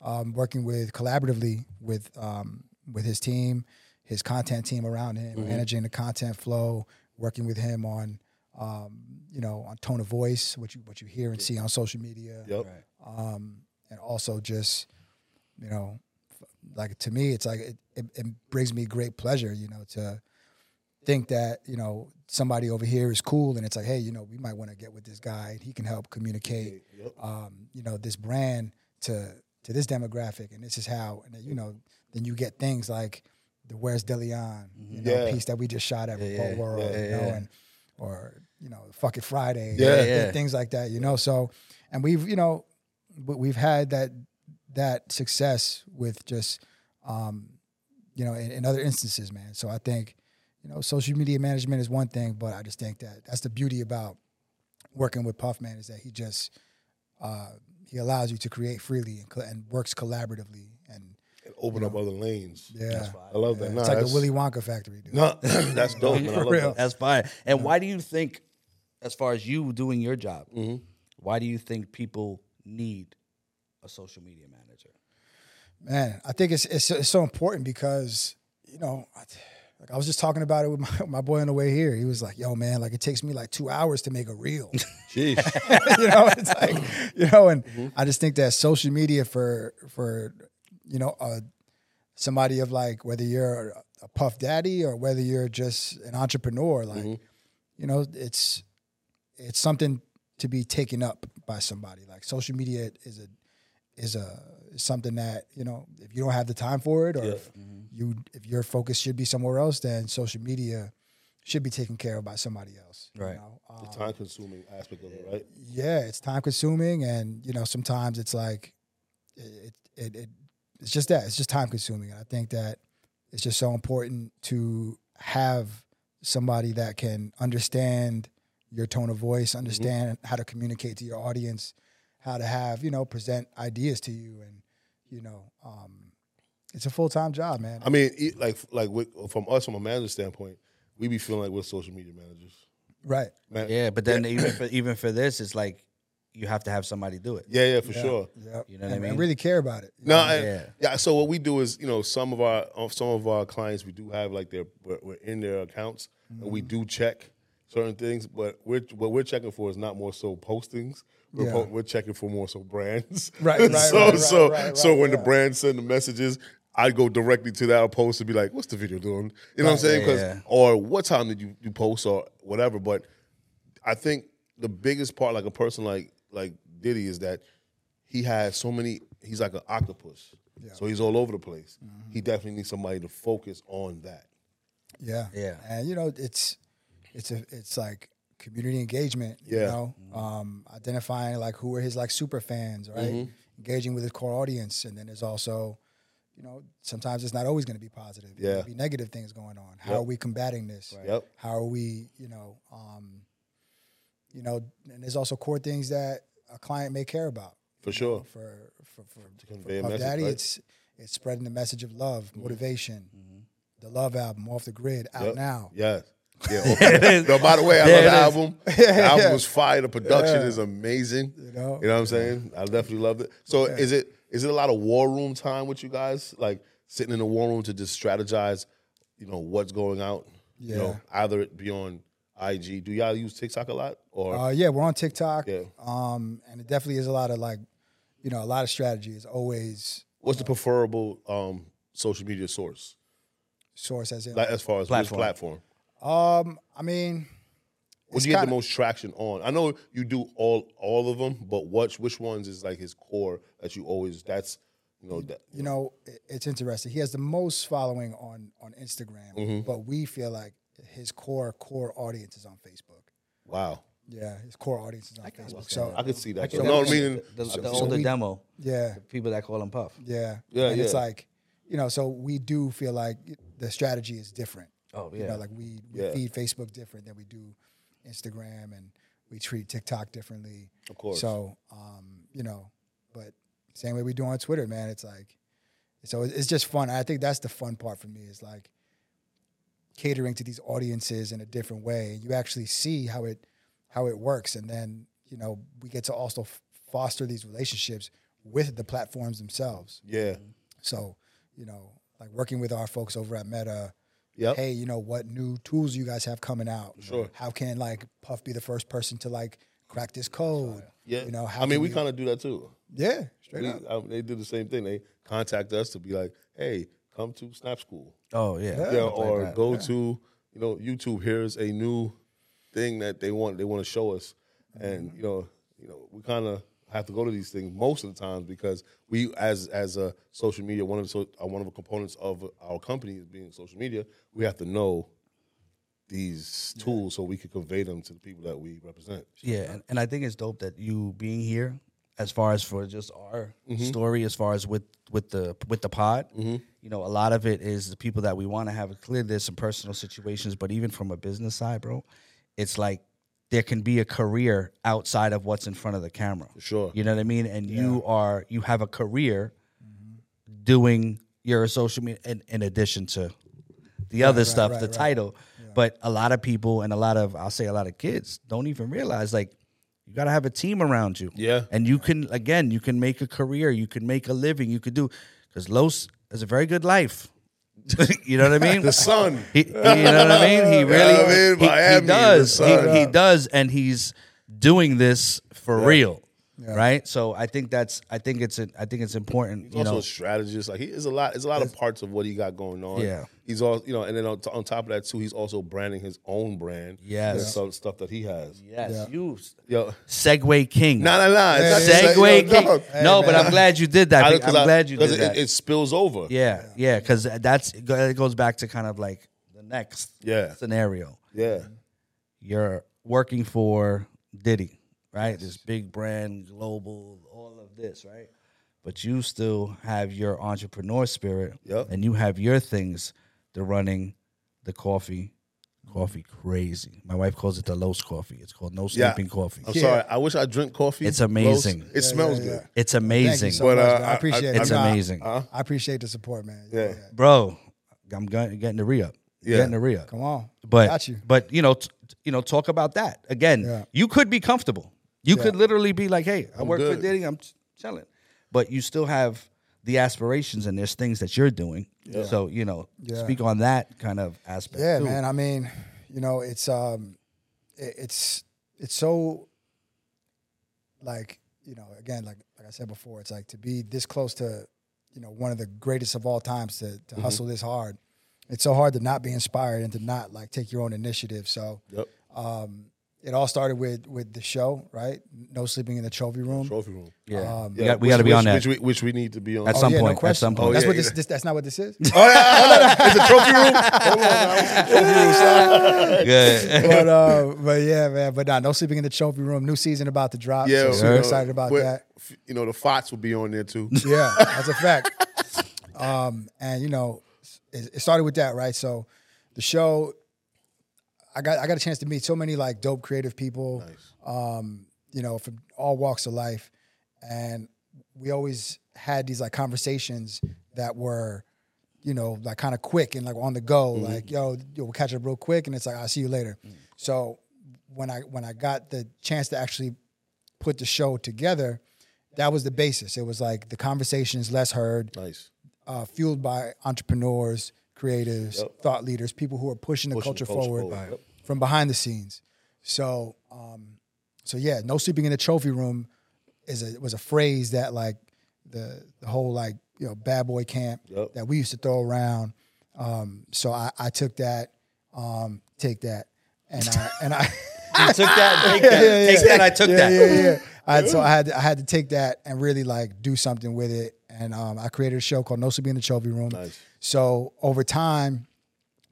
[SPEAKER 3] um, working with collaboratively with um, with his team, his content team around him,
[SPEAKER 1] Mm-hmm.
[SPEAKER 3] managing the content flow, working with him on um, you know on tone of voice, what you what you hear and see on social media,
[SPEAKER 1] Yep.
[SPEAKER 3] um, and also just you know like to me it's like it, it, it brings me great pleasure you know to think that you know somebody over here is cool and it's like hey you know we might want to get with this guy he can help communicate
[SPEAKER 1] Yep.
[SPEAKER 3] um, you know this brand to to this demographic and this is how and then, you know then you get things like the where's Deleon you know
[SPEAKER 1] Yeah.
[SPEAKER 3] piece that we just shot at
[SPEAKER 2] Yeah, yeah,
[SPEAKER 3] World
[SPEAKER 2] yeah,
[SPEAKER 3] you know and or you know fuck it Friday
[SPEAKER 1] Yeah.
[SPEAKER 3] things like that you know so and we've you know we- we've had that that success with just um, you know in, in other instances man so i think you know social media management is one thing but i just think that that's the beauty about working with puffman is that he just uh, he allows you to create freely and, co- and works collaboratively and
[SPEAKER 1] And open up other lanes.
[SPEAKER 3] yeah,
[SPEAKER 1] I love that.
[SPEAKER 3] yeah,
[SPEAKER 1] Nah,
[SPEAKER 3] it's like the Willy Wonka factory dude.
[SPEAKER 1] No, that's dope, man. I love
[SPEAKER 3] real.
[SPEAKER 1] that.
[SPEAKER 2] That's fine. And why do you think, as far as you doing your job,
[SPEAKER 1] Mm-hmm.
[SPEAKER 2] why do you think people need a social media manager?
[SPEAKER 3] Man, I think it's it's, it's so important because you know, I, like I was just talking about it with my, my boy on the way here. He was like, "Yo, man, like it takes me like two hours to make a reel."
[SPEAKER 1] Jeez.
[SPEAKER 3] you know, it's like you know, and
[SPEAKER 1] Mm-hmm.
[SPEAKER 3] I just think that social media for for you know uh, somebody of like whether you're a puff daddy or whether you're just an entrepreneur, like
[SPEAKER 1] Mm-hmm.
[SPEAKER 3] you know, it's it's something to be taken up by somebody. Like social media is a is a something that you know if you don't have the time for it or if you if your focus should be somewhere else, then social media should be taken care of by somebody else. you
[SPEAKER 2] Right.
[SPEAKER 3] know? Um,
[SPEAKER 1] the time consuming aspect of it, right?
[SPEAKER 3] yeah, it's time consuming, and you know sometimes it's like it, it, it it's just that it's just time consuming. And I think that it's just so important to have somebody that can understand your tone of voice, understand how to communicate to your audience, how to have you know present ideas to you, and you know um, it's a full time job, man.
[SPEAKER 1] I mean, e- like like with, from us from a manager standpoint, we be feeling like we're social media managers.
[SPEAKER 3] right.
[SPEAKER 1] Man,
[SPEAKER 2] Yeah, but then even for even for this, it's like you have to have somebody do it.
[SPEAKER 1] Yeah, yeah, for sure.
[SPEAKER 3] Yep.
[SPEAKER 2] You know what I mean?
[SPEAKER 3] and really care about it.
[SPEAKER 1] No, I-
[SPEAKER 2] Yeah.
[SPEAKER 1] yeah. So what we do is, you know, some of our uh, some of our clients, we do have like their we're, we're in their accounts, and we do check certain things. But we're what we're checking for is not more so postings. We're,
[SPEAKER 3] Yeah.
[SPEAKER 1] po- we're checking for more so brands.
[SPEAKER 3] Right, right,
[SPEAKER 1] so
[SPEAKER 3] right, right,
[SPEAKER 1] so
[SPEAKER 3] right,
[SPEAKER 1] so
[SPEAKER 3] right,
[SPEAKER 1] when the
[SPEAKER 3] yeah.
[SPEAKER 1] brands send the messages. I go directly to that post to be like, "What's the video doing?" You know what I'm saying?
[SPEAKER 2] Yeah,
[SPEAKER 1] 'Cause-
[SPEAKER 2] yeah.
[SPEAKER 1] or what time did you, you post or whatever. But I think the biggest part, like a person like like Diddy, is that he has so many. He's like an octopus, so he's all over the place.
[SPEAKER 3] Mm-hmm.
[SPEAKER 1] He definitely needs somebody to focus on that.
[SPEAKER 3] Yeah,
[SPEAKER 2] Yeah.
[SPEAKER 3] and you know it's it's a it's like community engagement. You
[SPEAKER 1] Yeah.
[SPEAKER 3] know, um, identifying like who are his like super fans, right?
[SPEAKER 1] Mm-hmm.
[SPEAKER 3] Engaging with his core audience, and then there's also, you know, sometimes it's not always going to be positive.
[SPEAKER 1] Yeah.
[SPEAKER 3] There'll be negative things going on. How
[SPEAKER 1] Yep.
[SPEAKER 3] are we combating this?
[SPEAKER 1] Yep.
[SPEAKER 3] How are we, you know, um, you know, and there's also core things that a client may care about.
[SPEAKER 1] For sure.
[SPEAKER 3] For for for,
[SPEAKER 1] convey
[SPEAKER 3] for Puff
[SPEAKER 1] message,
[SPEAKER 3] Daddy,
[SPEAKER 1] right?
[SPEAKER 3] it's it's spreading the message of love,
[SPEAKER 1] Mm-hmm.
[SPEAKER 3] motivation. The Love album, off the grid, out
[SPEAKER 1] Yep.
[SPEAKER 3] now.
[SPEAKER 1] Yeah. Yeah. okay. no, by the way, I
[SPEAKER 2] There
[SPEAKER 1] love the album. The album was fire. The production is amazing.
[SPEAKER 3] You know?
[SPEAKER 1] You know what I'm saying? I definitely loved it. So is it is it a lot of war room time with you guys? Like sitting in the war room to just strategize, you know, what's going out? You
[SPEAKER 3] Yeah.
[SPEAKER 1] know, either it be on IG. Do y'all use TikTok a lot? Or
[SPEAKER 3] Uh, yeah, we're on TikTok.
[SPEAKER 1] Yeah.
[SPEAKER 3] Um, and it definitely is a lot of like, you know, a lot of strategy is always
[SPEAKER 1] what's the preferable um, social media source?
[SPEAKER 3] source as in.
[SPEAKER 1] Like as far as
[SPEAKER 2] Platform.
[SPEAKER 1] which platform?
[SPEAKER 3] Um, I mean,
[SPEAKER 1] What
[SPEAKER 3] it's
[SPEAKER 1] do you get the most traction on? I know you do all all of them, but which which ones is like his core that you always that's you know that
[SPEAKER 3] you know, it- it's interesting. He has the most following on on Instagram,
[SPEAKER 1] Mm-hmm.
[SPEAKER 3] but we feel like his core core audience is on Facebook.
[SPEAKER 1] wow.
[SPEAKER 3] Yeah, his core audience is on Facebook. So
[SPEAKER 1] I could see that.
[SPEAKER 2] You
[SPEAKER 1] So,
[SPEAKER 2] know,
[SPEAKER 1] no, I mean
[SPEAKER 2] the, the
[SPEAKER 3] so
[SPEAKER 2] older
[SPEAKER 3] we-
[SPEAKER 2] demo,
[SPEAKER 3] yeah,
[SPEAKER 2] the people that call him Puff.
[SPEAKER 3] yeah,
[SPEAKER 1] Yeah,
[SPEAKER 3] and it's like, you know, so we do feel like the strategy is different.
[SPEAKER 2] Oh
[SPEAKER 3] You
[SPEAKER 2] yeah,
[SPEAKER 3] know, like we, we
[SPEAKER 1] Yeah.
[SPEAKER 3] feed Facebook different than we do Instagram, and we treat TikTok differently.
[SPEAKER 1] Of course.
[SPEAKER 3] So, um, you know, but same way we do on Twitter, man. It's like, so it's just fun. I think that's the fun part for me is like catering to these audiences in a different way. You actually see how it how it works, and then you know we get to also f- foster these relationships with the platforms themselves.
[SPEAKER 1] yeah.
[SPEAKER 3] So, you know, like working with our folks over at Meta.
[SPEAKER 1] Yep.
[SPEAKER 3] Hey, you know what new tools you guys have coming out?
[SPEAKER 1] Sure.
[SPEAKER 3] How can like Puff be the first person to like crack this code?
[SPEAKER 1] Yeah.
[SPEAKER 3] You know, how
[SPEAKER 1] I mean we
[SPEAKER 3] we-
[SPEAKER 1] kind of do that too.
[SPEAKER 3] Yeah, straight
[SPEAKER 1] We,
[SPEAKER 3] up.
[SPEAKER 1] I, they do the same thing. They contact us to be like, "Hey, come to Snap School."
[SPEAKER 2] oh yeah,
[SPEAKER 1] Yeah,
[SPEAKER 2] Stuff like
[SPEAKER 1] or
[SPEAKER 2] that.
[SPEAKER 1] go to you know YouTube. Here's a new thing that they want they want to show us, and you know you know we kind of have to go to these things most of the times because we as as a social media one of the so, uh, one of the components of our company is being social media. We have to know these tools so we can convey them to the people that we represent.
[SPEAKER 2] Yeah, and, and I think it's dope that you being here, as far as for just our
[SPEAKER 1] Mm-hmm.
[SPEAKER 2] story, as far as with with the with the pod, you know, a lot of it is the people that we want to have. Clearly, there's some personal situations, but even from a business side, bro, it's like there can be a career outside of what's in front of the camera.
[SPEAKER 1] Sure.
[SPEAKER 2] you know what I mean. And you are you have a career doing your social media in, in addition to the other
[SPEAKER 3] right,
[SPEAKER 2] stuff,
[SPEAKER 3] right,
[SPEAKER 2] the title. But a lot of people and a lot of I'll say a lot of kids don't even realize like you got to have a team around you.
[SPEAKER 1] Yeah.
[SPEAKER 2] And you can again, you can make a career, you can make a living, you could do cuz Los has a very good life. you know what I mean?
[SPEAKER 1] The sun.
[SPEAKER 2] He, he- you know what I mean? He really
[SPEAKER 1] what I mean?
[SPEAKER 2] he- he,
[SPEAKER 1] Miami, the
[SPEAKER 2] does. He, he does, and he's doing this for real, right? So I think that's I think it's a, I think it's important.
[SPEAKER 1] He's
[SPEAKER 2] you
[SPEAKER 1] also
[SPEAKER 2] know,
[SPEAKER 1] a strategist. Like he is a lot. There's a lot of parts of what he got going on.
[SPEAKER 2] Yeah.
[SPEAKER 1] He's all you know, and then on, on top of that too, he's also branding his own brand.
[SPEAKER 2] Yes.
[SPEAKER 1] and some stuff that he has.
[SPEAKER 2] yes,
[SPEAKER 3] Yeah.
[SPEAKER 2] you
[SPEAKER 1] Yo,
[SPEAKER 2] Segway King.
[SPEAKER 1] nah, nah, nah. It's not
[SPEAKER 2] Segway
[SPEAKER 1] yo,
[SPEAKER 2] King.
[SPEAKER 1] no.
[SPEAKER 2] no, but I'm glad you did that.
[SPEAKER 1] I-
[SPEAKER 2] I'm
[SPEAKER 1] 'cause I-
[SPEAKER 2] glad you did
[SPEAKER 1] it,
[SPEAKER 2] that.
[SPEAKER 1] It spills over.
[SPEAKER 2] yeah, yeah, because that's it goes back to kind of like the next
[SPEAKER 1] Yeah.
[SPEAKER 2] scenario.
[SPEAKER 1] yeah.
[SPEAKER 2] you're working for Diddy, right? This big brand, global, all of this, right? But you still have your entrepreneur spirit,
[SPEAKER 1] Yep.
[SPEAKER 2] and you have your things. The running, the coffee, coffee crazy. My wife calls it the Los coffee. It's called no
[SPEAKER 1] Yeah.
[SPEAKER 2] sleeping coffee.
[SPEAKER 1] I'm sorry. I wish I drink coffee.
[SPEAKER 2] It's amazing.
[SPEAKER 1] Los. It smells
[SPEAKER 3] yeah,
[SPEAKER 1] good.
[SPEAKER 2] It's
[SPEAKER 3] Thank
[SPEAKER 2] amazing,
[SPEAKER 3] you so
[SPEAKER 1] But,
[SPEAKER 3] much,
[SPEAKER 1] uh,
[SPEAKER 3] man.
[SPEAKER 1] I-
[SPEAKER 3] I appreciate
[SPEAKER 1] I-
[SPEAKER 3] it.
[SPEAKER 2] It's
[SPEAKER 3] You know, I-
[SPEAKER 2] amazing.
[SPEAKER 3] I appreciate the support, man.
[SPEAKER 1] Yeah.
[SPEAKER 2] bro. I'm going, getting the re up.
[SPEAKER 1] Yeah.
[SPEAKER 2] Getting the re up.
[SPEAKER 3] Come on.
[SPEAKER 2] But
[SPEAKER 3] Got you.
[SPEAKER 2] but you know, t- you know, talk about that again.
[SPEAKER 3] Yeah.
[SPEAKER 2] You could be comfortable. You could literally be like, "Hey, I work for. Diddy. I'm ch- chilling," but you still have the aspirations and there's things that you're doing. So you know,
[SPEAKER 3] Yeah.
[SPEAKER 2] speak on that kind of aspect.
[SPEAKER 3] Yeah,
[SPEAKER 2] too.
[SPEAKER 3] man. I mean, you know, it's um, it, it's it's so like you know, again, like like I said before, it's like to be this close to you know one of the greatest of all times to to hustle this hard. It's so hard to not be inspired and to not like take your own initiative. So
[SPEAKER 1] Yep.
[SPEAKER 3] um, it all started with with the show, right? No sleeping in the trophy room.
[SPEAKER 1] Trophy room.
[SPEAKER 2] Yeah,
[SPEAKER 3] Um,
[SPEAKER 2] we got, we got to be on that
[SPEAKER 1] Which we, which we need to be on.
[SPEAKER 2] at
[SPEAKER 3] Oh,
[SPEAKER 2] some
[SPEAKER 3] yeah, no
[SPEAKER 2] point. at
[SPEAKER 3] question.
[SPEAKER 2] some point.
[SPEAKER 3] that's
[SPEAKER 1] yeah,
[SPEAKER 3] what
[SPEAKER 1] yeah.
[SPEAKER 3] this, this. That's not what this is.
[SPEAKER 1] Oh, yeah. it's a trophy room. Hold on, now.
[SPEAKER 2] Good.
[SPEAKER 3] but uh, but yeah, man. But nah, no sleeping in the trophy room. New season about to drop.
[SPEAKER 1] Yeah,
[SPEAKER 3] so super excited about
[SPEAKER 1] but,
[SPEAKER 3] that.
[SPEAKER 1] You know, the Fox will be on there too.
[SPEAKER 3] Yeah, that's a fact. Um, and you know, it, it started with that, right? So, the show, I got I got a chance to meet so many like dope creative people, um, you know, from all walks of life, and we always had these like conversations that were, you know, like kind of quick and like on the go, like yo, yo, we'll catch up real quick, and it's like I'll see you later. So when I when I got the chance to actually put the show together, that was the basis. It was like the conversations less heard,
[SPEAKER 1] Nice.
[SPEAKER 3] uh, fueled by entrepreneurs, creatives,
[SPEAKER 1] Yep.
[SPEAKER 3] thought leaders, people who are pushing the
[SPEAKER 1] Pushing
[SPEAKER 3] culture
[SPEAKER 1] the culture
[SPEAKER 3] forward
[SPEAKER 1] forward. Yep.
[SPEAKER 3] From behind the scenes. So, um, so yeah, no sleeping in the trophy room is a was a phrase that like the the whole like you know bad boy camp
[SPEAKER 1] Yep.
[SPEAKER 3] that we used to throw around. Um, so I, I took that, um, take that, and I and I.
[SPEAKER 2] You took that. Take that.
[SPEAKER 3] Yeah, yeah,
[SPEAKER 2] Take
[SPEAKER 3] yeah.
[SPEAKER 2] that. I took that.
[SPEAKER 3] Yeah, yeah. I had, so I had to, I had to take that and really like do something with it. And um, I created a show called No Sleeping in the Trophy Room.
[SPEAKER 1] Nice.
[SPEAKER 3] So over time,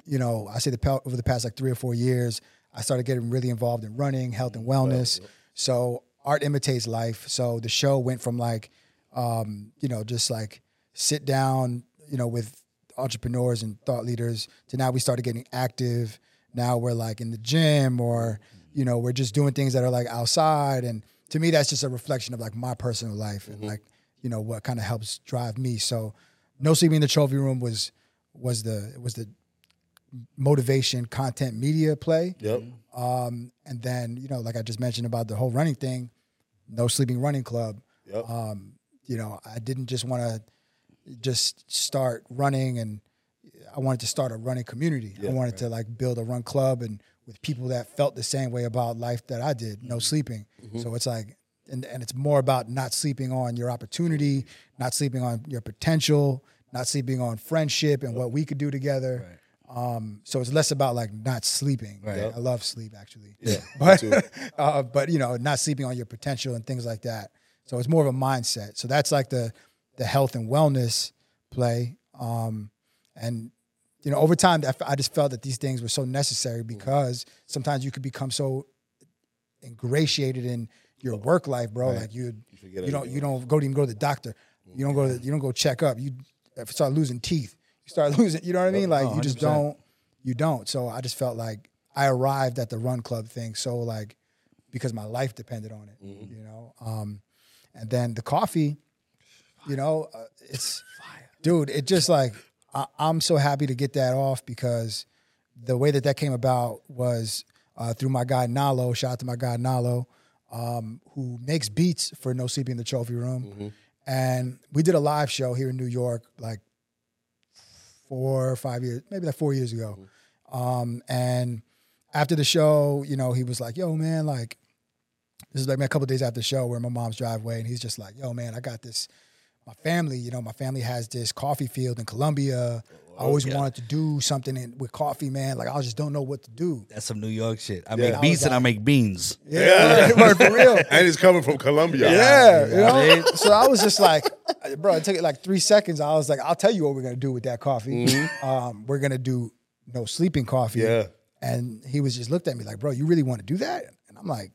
[SPEAKER 3] you know, I say the over the past like three or four years, I started getting really involved in running, health and wellness. So art imitates life. So the show went from like, um, you know, just like sit down, you know, with entrepreneurs and thought leaders to now we started getting active. Now we're like in the gym or, you know, we're just doing things that are like outside. And to me, that's just a reflection of like my personal life and like, you know, what kind of helps drive me. So no sleeping in the trophy room was was the was the motivation content media play.
[SPEAKER 1] Yep.
[SPEAKER 3] Um, and then, you know, like I just mentioned about the whole running thing, no sleeping running club.
[SPEAKER 1] Yep.
[SPEAKER 3] Um, you know, I didn't just want to just start running and I wanted to start a running community. I wanted to like build a run club and with people that felt the same way about life that I did, no sleeping. So it's like and, and it's more about not sleeping on your opportunity, not sleeping on your potential, not sleeping on friendship and what we could do together. Um, so it's less about like not sleeping.
[SPEAKER 2] Right.
[SPEAKER 3] I love sleep actually.
[SPEAKER 1] Yeah,
[SPEAKER 3] But uh, but you know, not sleeping on your potential and things like that. So it's more of a mindset. So that's like the the health and wellness play. Um, and you know, over time, I f- I just felt that these things were so necessary because sometimes you could become so ingratiated in your work life, bro. Like you, you,
[SPEAKER 1] forget
[SPEAKER 3] don't, you don't go to even go to the doctor. You don't go to, you don't go check up. You start losing teeth. You start losing. You know what I mean? Like you just
[SPEAKER 2] 100%.
[SPEAKER 3] don't. You don't. So I just felt like I arrived at the run club thing so like because my life depended on it. You know. Um, and then the coffee, you know, uh, it's dude. It just like I, I'm so happy to get that off because the way that that came about was uh, through my guy Nalo. Shout out to my guy Nalo, um, who makes beats for No Sleeping in the Trophy Room, and we did a live show here in New York like four or five years, maybe like four years ago. Um, and after the show, you know, he was like, "Yo, man, like." This is like a couple days after the show. We're in my mom's driveway, and he's just like, "Yo, man, I got this. My family, you know, my family has this coffee field in Colombia. I always wanted to do something in, with coffee, man. Like I just don't know what to do.
[SPEAKER 2] That's some New York shit. I
[SPEAKER 1] Yeah.
[SPEAKER 2] make
[SPEAKER 1] I
[SPEAKER 2] beats and I make beans.
[SPEAKER 3] Yeah, word for real.
[SPEAKER 1] and it's coming from Colombia.
[SPEAKER 3] Yeah, you
[SPEAKER 2] Yeah.
[SPEAKER 3] know. So I was just like, bro, it took it like three seconds. I was like, I'll tell you what we're gonna do with that coffee. Um, we're gonna do no sleeping coffee.
[SPEAKER 1] Yeah.
[SPEAKER 3] And he was just looked at me like, bro, you really want to do that? And I'm like,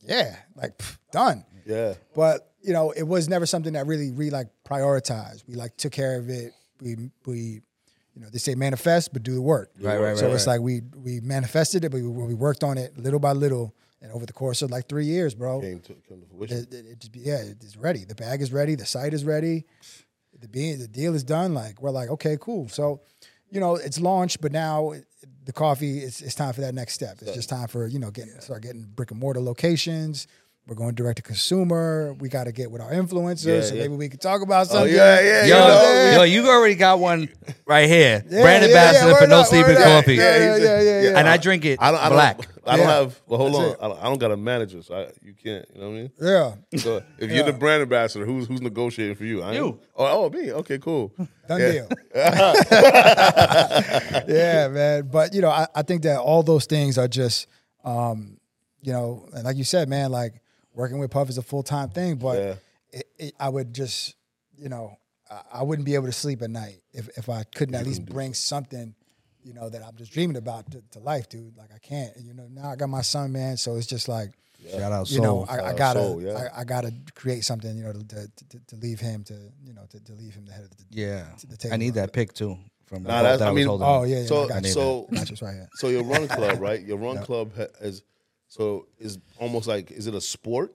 [SPEAKER 3] yeah, like pff, done.
[SPEAKER 1] Yeah.
[SPEAKER 3] But you know, it was never something that really we like prioritized. We like took care of it. We we you know they say manifest, but do the work.
[SPEAKER 2] Right, right, right.
[SPEAKER 3] So
[SPEAKER 2] right,
[SPEAKER 3] it's like we we manifested it, but we, we worked on it little by little, and over the course of like three years, bro,
[SPEAKER 1] Came to, came to fruition.
[SPEAKER 3] it, it, it yeah, it's ready. The bag is ready. The site is ready. The being, the deal is done. Like we're like, okay, cool. So, you know, it's launched, but now the coffee, it's, it's time for that next step. It's just time for you know getting start getting brick and mortar locations. We're going direct to consumer. We got to get with our influencers,
[SPEAKER 1] Yeah,
[SPEAKER 3] so
[SPEAKER 1] yeah.
[SPEAKER 3] maybe we could talk about
[SPEAKER 1] Oh
[SPEAKER 3] something.
[SPEAKER 1] yeah, yeah,
[SPEAKER 2] Yo,
[SPEAKER 1] you know,
[SPEAKER 2] yo, you already got one right here.
[SPEAKER 3] Yeah,
[SPEAKER 2] Brand ambassador
[SPEAKER 3] yeah,
[SPEAKER 2] for No
[SPEAKER 3] up,
[SPEAKER 2] Sleeping. Coffee.
[SPEAKER 3] Yeah, yeah, yeah, yeah, yeah.
[SPEAKER 2] And I drink it
[SPEAKER 1] I don't, I don't,
[SPEAKER 2] black.
[SPEAKER 1] I don't
[SPEAKER 3] Yeah.
[SPEAKER 1] have. Well, hold
[SPEAKER 3] That's
[SPEAKER 1] on.
[SPEAKER 3] it.
[SPEAKER 1] I don't, got a manager, so I, you can't. You know what I mean?
[SPEAKER 3] Yeah.
[SPEAKER 1] So if you're the brand ambassador, who's who's negotiating for you? I?
[SPEAKER 2] You.
[SPEAKER 1] Oh, oh, me. Okay, cool.
[SPEAKER 3] Done
[SPEAKER 1] Yeah.
[SPEAKER 3] deal. yeah, man. But you know, I, I think that all those things are just, um, you know, and like you said, man, like working with Puff is a full time thing. But
[SPEAKER 1] Yeah.
[SPEAKER 3] it, it, I would just, you know, I, I wouldn't be able to sleep at night if if I couldn't at least bring something, you know, that I'm just dreaming about to, to life, dude. Like I can't. You know, now I got my son, man. So it's just like.
[SPEAKER 2] Shout out
[SPEAKER 3] You know, I, I gotta,
[SPEAKER 1] Soul, yeah.
[SPEAKER 3] I, I gotta create something, you know, to, to, to, to leave him to, you know, to, to leave him the head of the.
[SPEAKER 2] yeah.
[SPEAKER 3] the table
[SPEAKER 2] I need that pick too. From
[SPEAKER 1] Nah, that's-
[SPEAKER 2] that
[SPEAKER 1] I
[SPEAKER 2] was
[SPEAKER 1] mean-
[SPEAKER 2] holding.
[SPEAKER 3] Oh yeah, yeah.
[SPEAKER 1] So
[SPEAKER 3] I you.
[SPEAKER 1] so
[SPEAKER 3] I got you. It's right
[SPEAKER 1] so your run club, right? Your run club ha- is so is almost like is it a sport?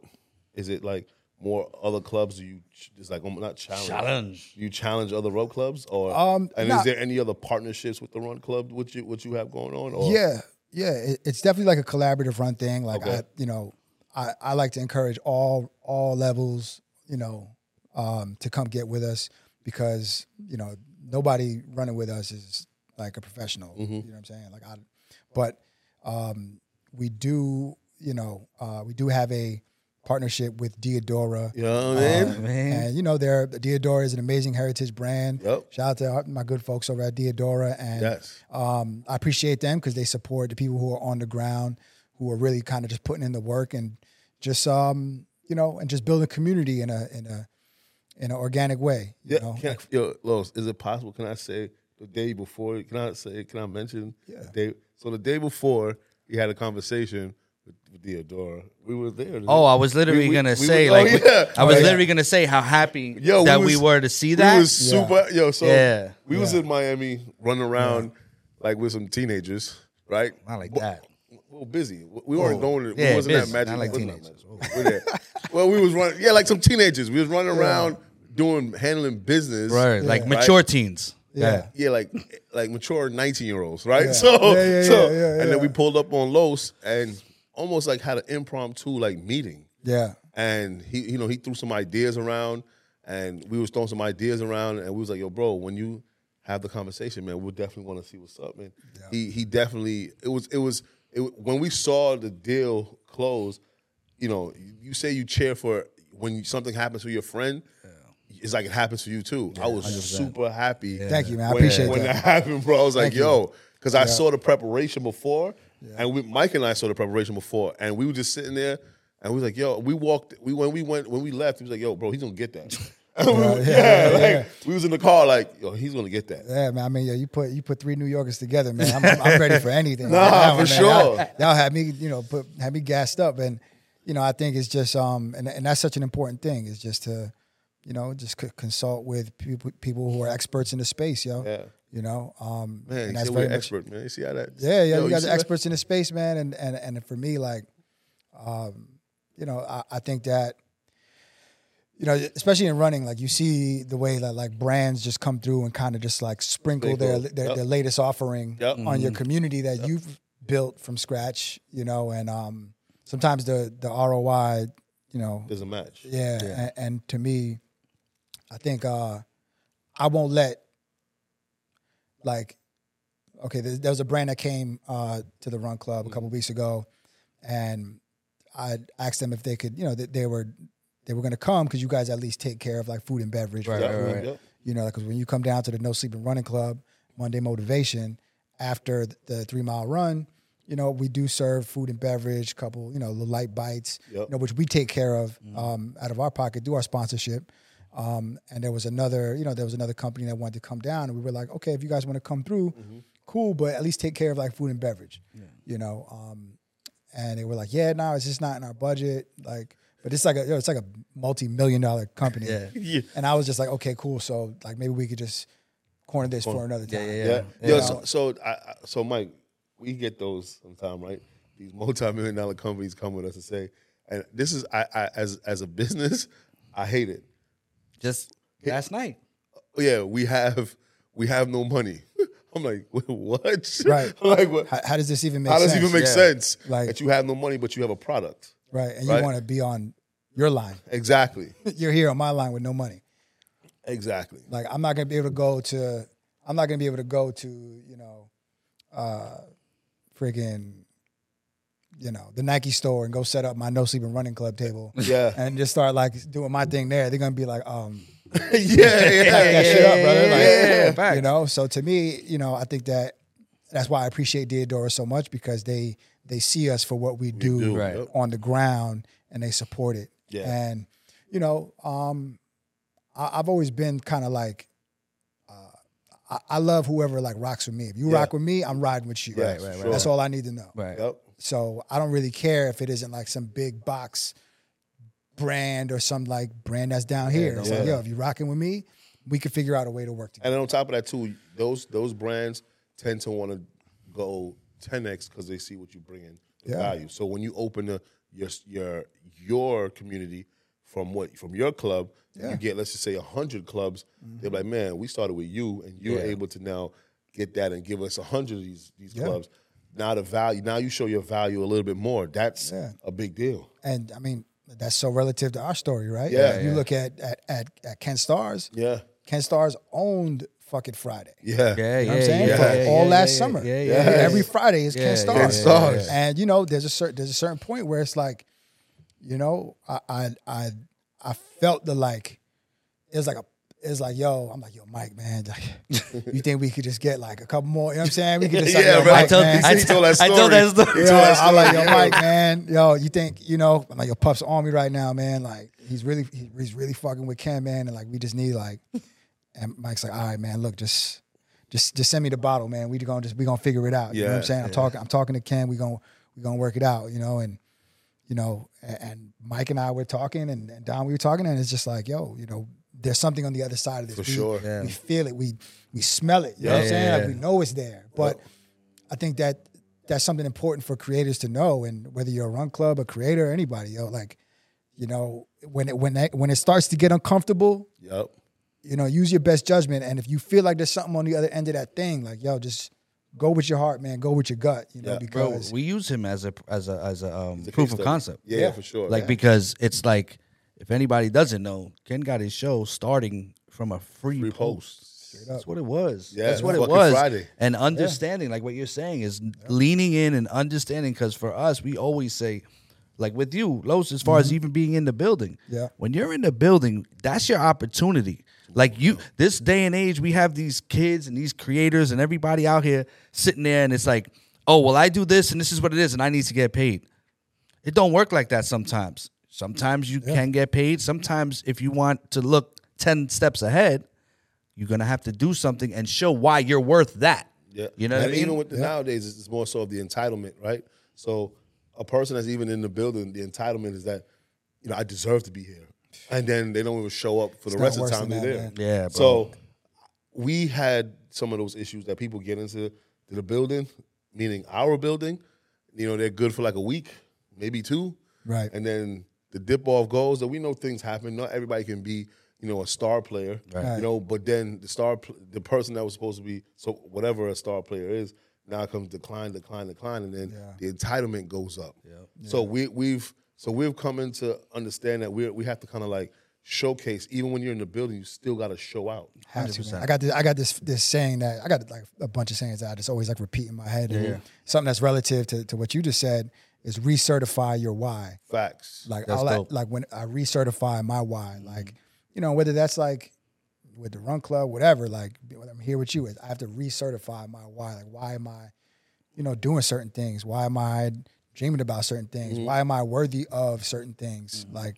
[SPEAKER 1] Is it like more other clubs? Do you ch- it's like not challenge?
[SPEAKER 2] Challenge.
[SPEAKER 1] You challenge other road clubs, or
[SPEAKER 3] Um,
[SPEAKER 1] and
[SPEAKER 3] nah.
[SPEAKER 1] is there any other partnerships with the run club? What you what you have going on? Or?
[SPEAKER 3] Yeah, yeah. It, it's definitely like a collaborative run thing. Like
[SPEAKER 1] Okay.
[SPEAKER 3] I, you know, I, I like to encourage all all levels, you know, um, to come get with us because you know nobody running with us is like a professional.
[SPEAKER 1] Mm-hmm.
[SPEAKER 3] You know what I'm saying? Like I, but um, we do, you know, uh, we do have a partnership with Diadora.
[SPEAKER 1] You know what I mean?
[SPEAKER 3] Um,
[SPEAKER 2] man.
[SPEAKER 3] And you know, they're Diadora is an amazing heritage brand.
[SPEAKER 1] Yep.
[SPEAKER 3] Shout out to our- my good folks over at Diadora, and
[SPEAKER 1] Yes.
[SPEAKER 3] um, I appreciate them because they support the people who are on the ground, who are really kind of just putting in the work and just um, you know, and just building community in a in a in an organic way. You
[SPEAKER 1] Yeah,
[SPEAKER 3] know?
[SPEAKER 1] can I, yo, Los, is it possible? Can I say the day before? Can I say? Can I mention?
[SPEAKER 3] Yeah.
[SPEAKER 1] The day, so the day before, we had a conversation with, with Diadora. We were there.
[SPEAKER 2] Oh, I was literally
[SPEAKER 1] We- we-
[SPEAKER 2] gonna
[SPEAKER 1] we
[SPEAKER 2] say
[SPEAKER 1] was- oh,
[SPEAKER 2] like
[SPEAKER 1] oh, yeah.
[SPEAKER 2] I was
[SPEAKER 1] Oh, yeah.
[SPEAKER 2] literally gonna say how happy
[SPEAKER 1] Yo,
[SPEAKER 2] that we,
[SPEAKER 1] was-
[SPEAKER 2] were to see that.
[SPEAKER 1] We was super. Yo, so
[SPEAKER 2] Yeah.
[SPEAKER 1] we was in Miami running around like with some teenagers, right?
[SPEAKER 2] Not like that.
[SPEAKER 1] Well, busy. We weren't
[SPEAKER 2] Oh.
[SPEAKER 1] going. To,
[SPEAKER 2] Yeah,
[SPEAKER 1] we wasn't
[SPEAKER 2] busy,
[SPEAKER 1] that magic.
[SPEAKER 2] not like
[SPEAKER 1] wasn't that
[SPEAKER 2] teenagers.
[SPEAKER 1] magic. We're there. well, we was running. Yeah, like some teenagers. We was running around doing handling business.
[SPEAKER 2] right, like mature teens.
[SPEAKER 3] Yeah.
[SPEAKER 1] Yeah, like like mature nineteen year olds, right?
[SPEAKER 3] Yeah.
[SPEAKER 1] So
[SPEAKER 3] Yeah, yeah,
[SPEAKER 1] so and then we pulled up on Los and almost like had an impromptu like meeting.
[SPEAKER 3] yeah,
[SPEAKER 1] And he you know, he threw some ideas around and we was throwing some ideas around and we was like, yo, bro, when you have the conversation, man, we'll definitely want to see what's up, man. He he definitely it was it was it, when we saw the deal close, you know, you say you cheer for when something happens to your friend. It's like it happens to you too. I was super happy.
[SPEAKER 3] Thank you, man. I
[SPEAKER 1] when-
[SPEAKER 3] appreciate
[SPEAKER 1] when
[SPEAKER 3] that.
[SPEAKER 1] that happened, bro. I was like,
[SPEAKER 3] Thank you.
[SPEAKER 1] yo, because I saw the preparation before, and we, Mike and I saw the preparation before, and we were just sitting there, and we was like, yo, we walked. We when we went when we left, he was like, yo, bro, he's gonna get that. We
[SPEAKER 3] yeah,
[SPEAKER 1] yeah,
[SPEAKER 3] yeah.
[SPEAKER 1] like we was in the car, like, yo, he's gonna get that.
[SPEAKER 3] yeah, man. I mean, yeah, you put you put three New Yorkers together, man. I'm, I'm, I'm ready for anything.
[SPEAKER 1] Nah,
[SPEAKER 3] Right now,
[SPEAKER 1] for
[SPEAKER 3] man.
[SPEAKER 1] sure.
[SPEAKER 3] Y'all, y'all had me, you know, put had me gassed up, and you know, I think it's just um, and and that's such an important thing is just to, you know, just c- consult with people people who are experts in the space, yo.
[SPEAKER 1] Yeah.
[SPEAKER 3] You know, um,
[SPEAKER 1] Man,
[SPEAKER 3] and
[SPEAKER 1] you
[SPEAKER 3] that's very
[SPEAKER 1] we're
[SPEAKER 3] much-
[SPEAKER 1] expert, man. You see how that?
[SPEAKER 3] Yeah, yeah,
[SPEAKER 1] Yo,
[SPEAKER 3] you guys
[SPEAKER 1] see
[SPEAKER 3] are
[SPEAKER 1] that?
[SPEAKER 3] experts in the space, man, and and and for me, like, um, you know, I, I think that, you know, especially in running, like you see the way that like brands just come through and kind of just like sprinkle their their,
[SPEAKER 1] Yep.
[SPEAKER 3] their latest offering
[SPEAKER 1] Yep.
[SPEAKER 3] on your community that you've built from scratch, you know, and um, sometimes the the ROI, you know,
[SPEAKER 1] There's a match.
[SPEAKER 3] yeah, And, and to me, I think uh, I won't let like okay. There, there was a brand that came uh, to the Run Club a couple weeks ago, and I asked them if they could, you know, that they were they were going to come because you guys at least take care of like food and beverage,
[SPEAKER 2] Right,
[SPEAKER 3] for
[SPEAKER 1] Yep,
[SPEAKER 2] right, right.
[SPEAKER 1] yep.
[SPEAKER 3] You know, because when you come down to the No Sleep Sleeping Running Club Monday Motivation after the three mile run, you know, we do serve food and beverage, couple, you know, little light bites,
[SPEAKER 1] Yep.
[SPEAKER 3] you know, which we take care of um, out of our pocket, do our sponsorship. Um, and there was another, you know, there was another company that wanted to come down, and we were like, okay, if you guys want to come through, cool, but at least take care of like food and beverage, you know. Um, and they were like, yeah, no, it's just not in our budget, like. But it's like a, you know, it's like a multi-million dollar company,
[SPEAKER 2] Yeah.
[SPEAKER 1] Yeah.
[SPEAKER 3] and I was just like, okay, cool. So like maybe we could just corner this for another time.
[SPEAKER 2] Yeah, yeah,
[SPEAKER 1] Yeah.
[SPEAKER 2] Yeah.
[SPEAKER 1] Yo, so, so, I, I- so Mike, we get those sometime, right? These multi-million dollar companies come with us and say, and this is, I, I as as a business, I hate it.
[SPEAKER 2] Just last night.
[SPEAKER 1] Oh, Yeah, we have we have no money. I'm like, wait, what?
[SPEAKER 3] Right.
[SPEAKER 1] I'm like, what?
[SPEAKER 3] How, how does this even make sense?
[SPEAKER 1] How does
[SPEAKER 3] sense?
[SPEAKER 1] it even make
[SPEAKER 2] Yeah.
[SPEAKER 1] sense
[SPEAKER 3] Like-
[SPEAKER 1] that you have no money but you have a product?
[SPEAKER 3] right? And
[SPEAKER 1] Right.
[SPEAKER 3] you want to be on your line.
[SPEAKER 1] Exactly.
[SPEAKER 3] You're here on my line with no money.
[SPEAKER 1] Exactly.
[SPEAKER 3] Like I'm not gonna be able to go to. I'm not gonna be able to go to you know, uh, friggin', you know, the Nike store and go set up my no sleeping running club table.
[SPEAKER 1] Yeah.
[SPEAKER 3] And just start like doing my thing there. They're gonna be like, um,
[SPEAKER 1] yeah, yeah,
[SPEAKER 3] pack that shit up, brother. Like,
[SPEAKER 2] yeah, facts.
[SPEAKER 3] you know. So to me, you know, I think that that's why I appreciate Diadora so much because they they see us for what we do,
[SPEAKER 1] do,
[SPEAKER 2] Right.
[SPEAKER 3] on the ground and they support it.
[SPEAKER 1] Yeah.
[SPEAKER 3] And you know, um, I, I've always been kind of like. uh, I, I love whoever like rocks with me. If you
[SPEAKER 1] Yeah.
[SPEAKER 3] rock with me, I'm riding with you.
[SPEAKER 1] Right, right, right.
[SPEAKER 3] That's all I need to know.
[SPEAKER 2] Right.
[SPEAKER 1] Yep.
[SPEAKER 3] So I don't really care if it isn't like some big box brand or some like brand that's down here. It's like, yo, if you're rocking with me, we can figure out a way to work together.
[SPEAKER 1] And on top of that too, those those brands tend to want to go 10x because they see what you bring in the
[SPEAKER 3] Yeah.
[SPEAKER 1] value. So when you open the, your your your community from what from your club, you get let's just say hundred clubs.
[SPEAKER 3] Mm-hmm.
[SPEAKER 1] They're like, man, we started with you, and you're
[SPEAKER 2] Yeah.
[SPEAKER 1] able to now get that and give us hundred of these these
[SPEAKER 3] Yeah.
[SPEAKER 1] clubs. Now the value, now you show your value a little bit more. That's
[SPEAKER 3] Yeah.
[SPEAKER 1] a big deal.
[SPEAKER 3] And I mean, that's so relative to our story, right?
[SPEAKER 1] Yeah.
[SPEAKER 3] If you look at at at, at Ken Stars,
[SPEAKER 1] Yeah,
[SPEAKER 3] Ken Stars owned fucking Friday.
[SPEAKER 1] yeah,
[SPEAKER 2] Yeah,
[SPEAKER 3] You know
[SPEAKER 2] yeah,
[SPEAKER 3] what I'm saying?
[SPEAKER 2] yeah,
[SPEAKER 3] For
[SPEAKER 2] yeah,
[SPEAKER 3] all
[SPEAKER 2] yeah,
[SPEAKER 3] last
[SPEAKER 2] yeah,
[SPEAKER 3] summer.
[SPEAKER 2] Yeah, yeah.
[SPEAKER 3] Every,
[SPEAKER 2] yeah.
[SPEAKER 3] every Friday is
[SPEAKER 2] Yeah,
[SPEAKER 3] Ken Stars.
[SPEAKER 1] Ken Stars.
[SPEAKER 3] And you know, there's a certain there's a certain point where it's like, you know, I I I, I felt the like it was like a it's like, yo, I'm like, yo, Mike, man, like, you think we could just get like a couple more? You know what I'm saying? We could just, like,
[SPEAKER 1] Yeah,
[SPEAKER 3] yo,
[SPEAKER 1] bro.
[SPEAKER 3] Mike,
[SPEAKER 1] I told-
[SPEAKER 3] man.
[SPEAKER 1] I told that
[SPEAKER 2] I told that
[SPEAKER 1] story.
[SPEAKER 2] story.
[SPEAKER 3] You know, I'm like, yo, Mike, man, yo, you think, you know, I'm like, yo, Puff's on me right now, man. Like, he's really, he- he's really fucking with Ken, man, and like, we just need like, and Mike's like, all right, man, look, just, just, just send me the bottle, man. We gonna just, we gonna figure it out. You know what I'm
[SPEAKER 1] Yeah,
[SPEAKER 3] saying? I'm talking, I'm talking to Ken. We gonna, we gonna work it out, you know, and, you know, and, and Mike and I were talking, and, and Don, we were talking, and it's just like, yo, you know, there's something on the other side of this.
[SPEAKER 1] For
[SPEAKER 3] we,
[SPEAKER 1] sure.
[SPEAKER 2] Yeah.
[SPEAKER 3] we feel it. We, we smell it. You know what I'm saying?
[SPEAKER 2] yeah,
[SPEAKER 3] Like we know it's there, but. I think that that's something important for creators to know, and whether you're a run club, a creator, or anybody, yo, like, you know, when it when that, when it starts to get uncomfortable,
[SPEAKER 1] Yep.
[SPEAKER 3] you know, use your best judgment, and if you feel like there's something on the other end of that thing, like, yo, just go with your heart, man, go with your gut, you know,
[SPEAKER 1] Yeah.
[SPEAKER 2] Bro,
[SPEAKER 3] because
[SPEAKER 2] we use him as a as a as a um,
[SPEAKER 1] The
[SPEAKER 2] proof of concept.
[SPEAKER 1] Yeah,
[SPEAKER 3] Yeah.
[SPEAKER 1] for sure.
[SPEAKER 2] Like because it's like if anybody doesn't know, Ken got his show starting from a free,
[SPEAKER 1] free
[SPEAKER 2] post.
[SPEAKER 1] posts.
[SPEAKER 2] That's what it was.
[SPEAKER 1] Yeah,
[SPEAKER 2] That's what it was.
[SPEAKER 1] Friday.
[SPEAKER 2] And understanding, like what you're saying, is leaning in and understanding. Because for us, we always say, like with you, Los, as far as even being in the building.
[SPEAKER 3] Mm-hmm. Yeah.
[SPEAKER 2] When you're in the building, that's your opportunity. Like you, this day and age, we have these kids and these creators and everybody out here sitting there, and it's like, oh, well, I do this and this is what it is, and I need to get paid. It don't work like that sometimes. Sometimes you can get paid. Sometimes if you want to look 10 steps ahead, you're going to have to do something and show why you're worth that.
[SPEAKER 1] Yeah,
[SPEAKER 2] You know
[SPEAKER 1] and
[SPEAKER 2] what I mean?
[SPEAKER 1] Even with the nowadays, it's it's more so of the entitlement, right? So a person that's even in the building, the entitlement is that you know I deserve to be here, and then they don't even show up for the rest of the time they're
[SPEAKER 3] that,
[SPEAKER 1] there.
[SPEAKER 3] man.
[SPEAKER 2] Yeah, bro.
[SPEAKER 1] So we had some of those issues that people get into the building, meaning our building. You know, they're good for like a week, maybe two,
[SPEAKER 3] Right.
[SPEAKER 1] and then the dip off goes. That we know things happen. Not everybody can be, you know, a star player.
[SPEAKER 3] Right.
[SPEAKER 1] You know, but then the star, the person that was supposed to be, so whatever a star player is, now comes decline, decline, decline, and then
[SPEAKER 3] Yeah.
[SPEAKER 1] the entitlement goes up. Yeah. So we we've so we've come in to understand that we we have to kind of like showcase. Even when you're in the building, you still got to show out.
[SPEAKER 3] Have to. I got this. I got this. This saying that I got like a bunch of sayings that I just always like repeat in my head. And Something that's relative to, to what you just said is recertify your why.
[SPEAKER 1] Facts.
[SPEAKER 3] Like
[SPEAKER 2] That's
[SPEAKER 3] I like
[SPEAKER 2] dope.
[SPEAKER 3] like when I recertify my why. Mm-hmm. Like you know whether that's like with the run club, whatever. Like when I'm here with you, I have to recertify my why. Like why am I, you know, doing certain things? Why am I dreaming about certain things? Mm-hmm. Why am I worthy of certain things? Mm-hmm. Like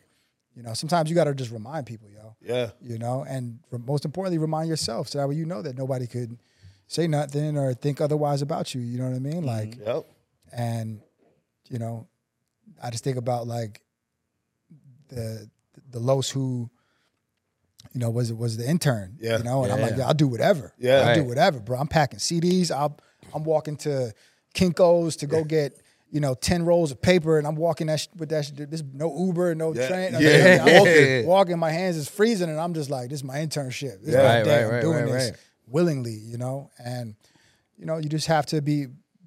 [SPEAKER 3] you know, sometimes you got to just remind people, yo
[SPEAKER 1] yeah.
[SPEAKER 3] you know, and re- most importantly, remind yourself so that way you know that nobody could say nothing or think otherwise about you. You know what I mean? Like,
[SPEAKER 1] Yep.
[SPEAKER 3] and you know, I just think about like the the Los who, you know, was it was the intern.
[SPEAKER 1] Yeah.
[SPEAKER 3] you know, and I'm like,
[SPEAKER 2] Yeah.
[SPEAKER 3] yeah, I'll do whatever.
[SPEAKER 1] Yeah.
[SPEAKER 3] I'll do whatever, bro. I'm packing CDs. I'll I'm walking to Kinkos to go get. You know, ten rolls of paper, and I'm walking that sh- with that. Sh- there's no Uber, no
[SPEAKER 1] Yeah.
[SPEAKER 3] train.
[SPEAKER 1] Yeah.
[SPEAKER 3] I'm walking,
[SPEAKER 2] Yeah.
[SPEAKER 3] walking, my hands is freezing, and I'm just like, this is my internship. This is
[SPEAKER 1] Yeah.
[SPEAKER 3] my
[SPEAKER 2] Right,
[SPEAKER 3] day.
[SPEAKER 2] right,
[SPEAKER 3] I'm
[SPEAKER 2] right,
[SPEAKER 3] doing
[SPEAKER 2] right,
[SPEAKER 3] this
[SPEAKER 2] right.
[SPEAKER 3] willingly, you know. And you know, you just have to be.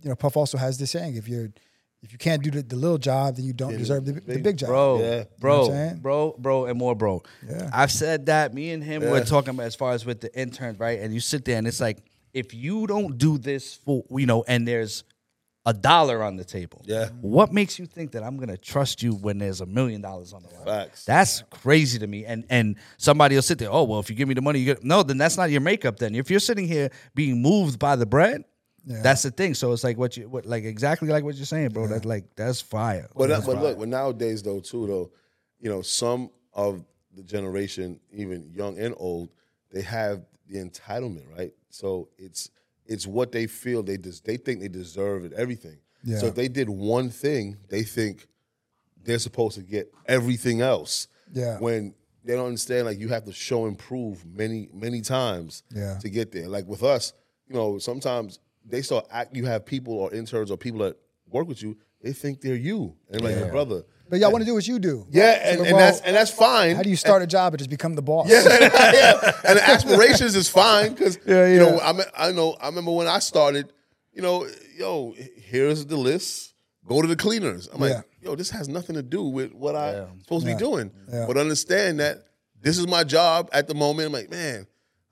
[SPEAKER 3] You know, Puff also has this saying: if you're if you can't do the, the little job, then you don't deserve the, the big job.
[SPEAKER 2] bro,
[SPEAKER 1] Yeah.
[SPEAKER 2] bro,
[SPEAKER 3] You know what I'm saying?
[SPEAKER 2] bro, bro, and more, bro.
[SPEAKER 3] Yeah.
[SPEAKER 2] I've said that. Me and him
[SPEAKER 1] Yeah.
[SPEAKER 2] were talking about as far as with the interns, right? And you sit there and it's like, if you don't do this for, you know, and there's a dollar on the table,
[SPEAKER 1] Yeah.
[SPEAKER 2] what makes you think that I'm gonna trust you when there's a million dollars on the line?
[SPEAKER 1] Facts.
[SPEAKER 2] That's crazy to me. And and somebody will sit there, oh well, if you give me the money, you get no, then that's not your makeup. Then if you're sitting here being moved by the bread. That's the thing. So it's like what you what like exactly like what you're saying, bro. That's like that's fire.
[SPEAKER 1] But
[SPEAKER 2] That's
[SPEAKER 1] but
[SPEAKER 2] fire.
[SPEAKER 1] look, but nowadays though too though, you know, some of the generation, even young and old, they have the entitlement, right? So it's it's what they feel they des- they think they deserve it, everything.
[SPEAKER 3] Yeah.
[SPEAKER 1] So if they did one thing, they think they're supposed to get everything else.
[SPEAKER 3] Yeah.
[SPEAKER 1] When they don't understand, like you have to show and prove many many times
[SPEAKER 3] Yeah.
[SPEAKER 1] to get there. Like with us, you know, sometimes they start act. You have people or interns or people that work with you. They think they're you, and like your brother.
[SPEAKER 3] But y'all want to do what you do.
[SPEAKER 1] Yeah, and,
[SPEAKER 3] So,
[SPEAKER 1] and
[SPEAKER 3] well,
[SPEAKER 1] that's and that's fine.
[SPEAKER 3] How do you start a job and just become the boss?
[SPEAKER 1] yeah, yeah. And the aspirations is fine because
[SPEAKER 3] Yeah,
[SPEAKER 1] you know. I mean, I know I remember when I started. You know, yo, here's the list. Go to the cleaners. I'm like,
[SPEAKER 3] Yeah.
[SPEAKER 1] yo, this has nothing to do with what I'm
[SPEAKER 2] Yeah.
[SPEAKER 1] supposed to be doing.
[SPEAKER 3] Yeah.
[SPEAKER 1] But understand that this is my job at the moment. I'm like, man,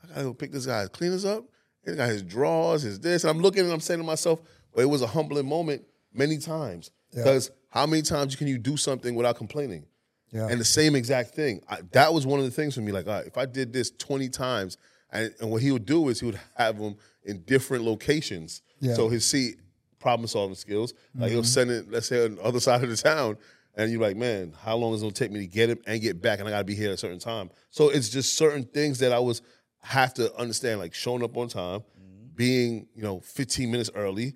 [SPEAKER 1] I gotta go pick this guy's cleaners up. He got his drawers, his this. And I'm looking and I'm saying to myself, well, it was a humbling moment many times.
[SPEAKER 3] Yeah.
[SPEAKER 1] Because how many times can you do something without complaining?
[SPEAKER 3] Yeah.
[SPEAKER 1] And the same exact thing. I, that was one of the things for me. Like, all right, if I did this 20 times, and, and what he would do is he would have them in different locations.
[SPEAKER 3] Yeah.
[SPEAKER 1] So he'd see problem solving skills. Like he'll mm-hmm. send it, let's say, on the other side of the town. And you're like, man, how long is it gonna take me to get him and get back? And I gotta be here at a certain time. So it's just certain things that I was have to understand, like showing up on time, mm-hmm. being, you know, 15 minutes early,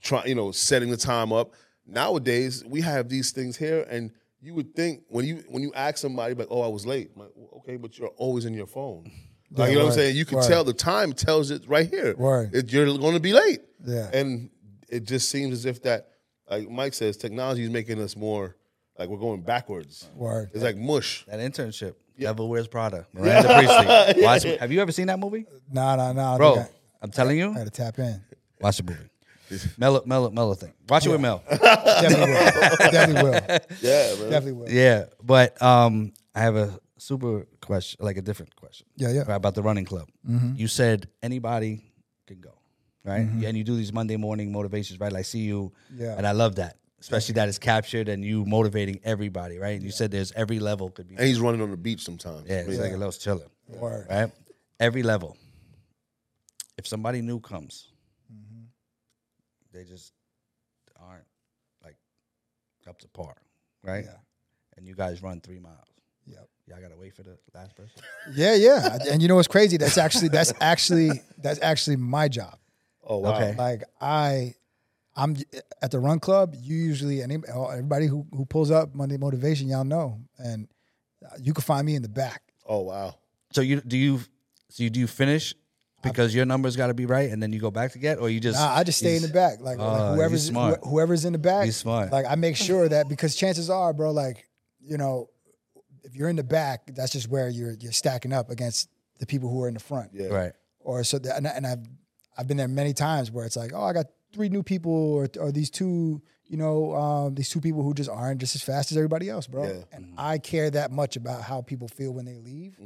[SPEAKER 1] try, you know, setting the time up. Nowadays, we have these things here, and you would think when you when you ask somebody like, "Oh, I was late," I'm like, well, okay, but you're always in your phone. Like
[SPEAKER 3] Yeah,
[SPEAKER 1] you know what I'm saying? You can
[SPEAKER 3] word.
[SPEAKER 1] tell the time tells it right here.
[SPEAKER 3] Right,
[SPEAKER 1] It, you're going to be late.
[SPEAKER 3] Yeah.
[SPEAKER 1] and it just seems as if that, like Mike says, technology is making us more like we're going backwards.
[SPEAKER 3] Word.
[SPEAKER 1] It's like mush.
[SPEAKER 2] That internship. Devil Wears Prada. Miranda Priestly. Watch, have you ever seen that movie?
[SPEAKER 3] Nah, nah, nah. I
[SPEAKER 2] Bro,
[SPEAKER 3] think
[SPEAKER 2] I'm telling you,
[SPEAKER 3] I, I had to tap in.
[SPEAKER 2] watch the movie. Mellow, mellow, mellow thing. Watch it with Mel.
[SPEAKER 3] Definitely will. Definitely will.
[SPEAKER 1] Yeah, man.
[SPEAKER 3] Definitely will.
[SPEAKER 2] Yeah, but um, I have a super question, like a different question.
[SPEAKER 3] Yeah, yeah.
[SPEAKER 2] right, about the running club. You said anybody can go, right? Yeah, And you do these Monday morning motivations, right? I see you,
[SPEAKER 3] Yeah.
[SPEAKER 2] and I love that, especially that is captured and you motivating everybody, right? And you said there's every level could be,
[SPEAKER 1] And he's running on the beach sometimes.
[SPEAKER 2] yeah, it's like a little chilling,
[SPEAKER 3] Word.
[SPEAKER 2] right? Every level. If somebody new comes, mm-hmm. they just aren't like up to par, right?
[SPEAKER 3] Yeah.
[SPEAKER 2] And you guys run three miles.
[SPEAKER 3] Yep.
[SPEAKER 2] Y'all gotta wait for the last person.
[SPEAKER 3] Yeah, yeah. And you know what's crazy? That's actually that's actually that's actually my job.
[SPEAKER 1] Oh wow.
[SPEAKER 2] Okay.
[SPEAKER 3] Like I, I'm at the run club. You usually and everybody who who pulls up Monday motivation, y'all know, and uh, you can find me in the back.
[SPEAKER 1] Oh wow.
[SPEAKER 2] So you do you so you do you finish because your number's got to be right, and then you go back to get, or you just
[SPEAKER 3] Nah, I just stay in the back. Like,
[SPEAKER 2] Oh,
[SPEAKER 3] like
[SPEAKER 2] ah,
[SPEAKER 3] whoever's
[SPEAKER 2] smart.
[SPEAKER 3] wh- whoever's in the back.
[SPEAKER 2] He's smart.
[SPEAKER 3] Like I make sure that because chances are, bro, like you know, if you're in the back, that's just where you're you're stacking up against the people who are in the front.
[SPEAKER 1] Yeah.
[SPEAKER 2] right.
[SPEAKER 3] Or so, that, and, I- and I've I've been there many times where it's like, oh, I got three new people, or or these two, you know, um, these two people who just aren't just as fast as everybody else, bro.
[SPEAKER 1] Yeah.
[SPEAKER 3] And I care that much about how people feel when they leave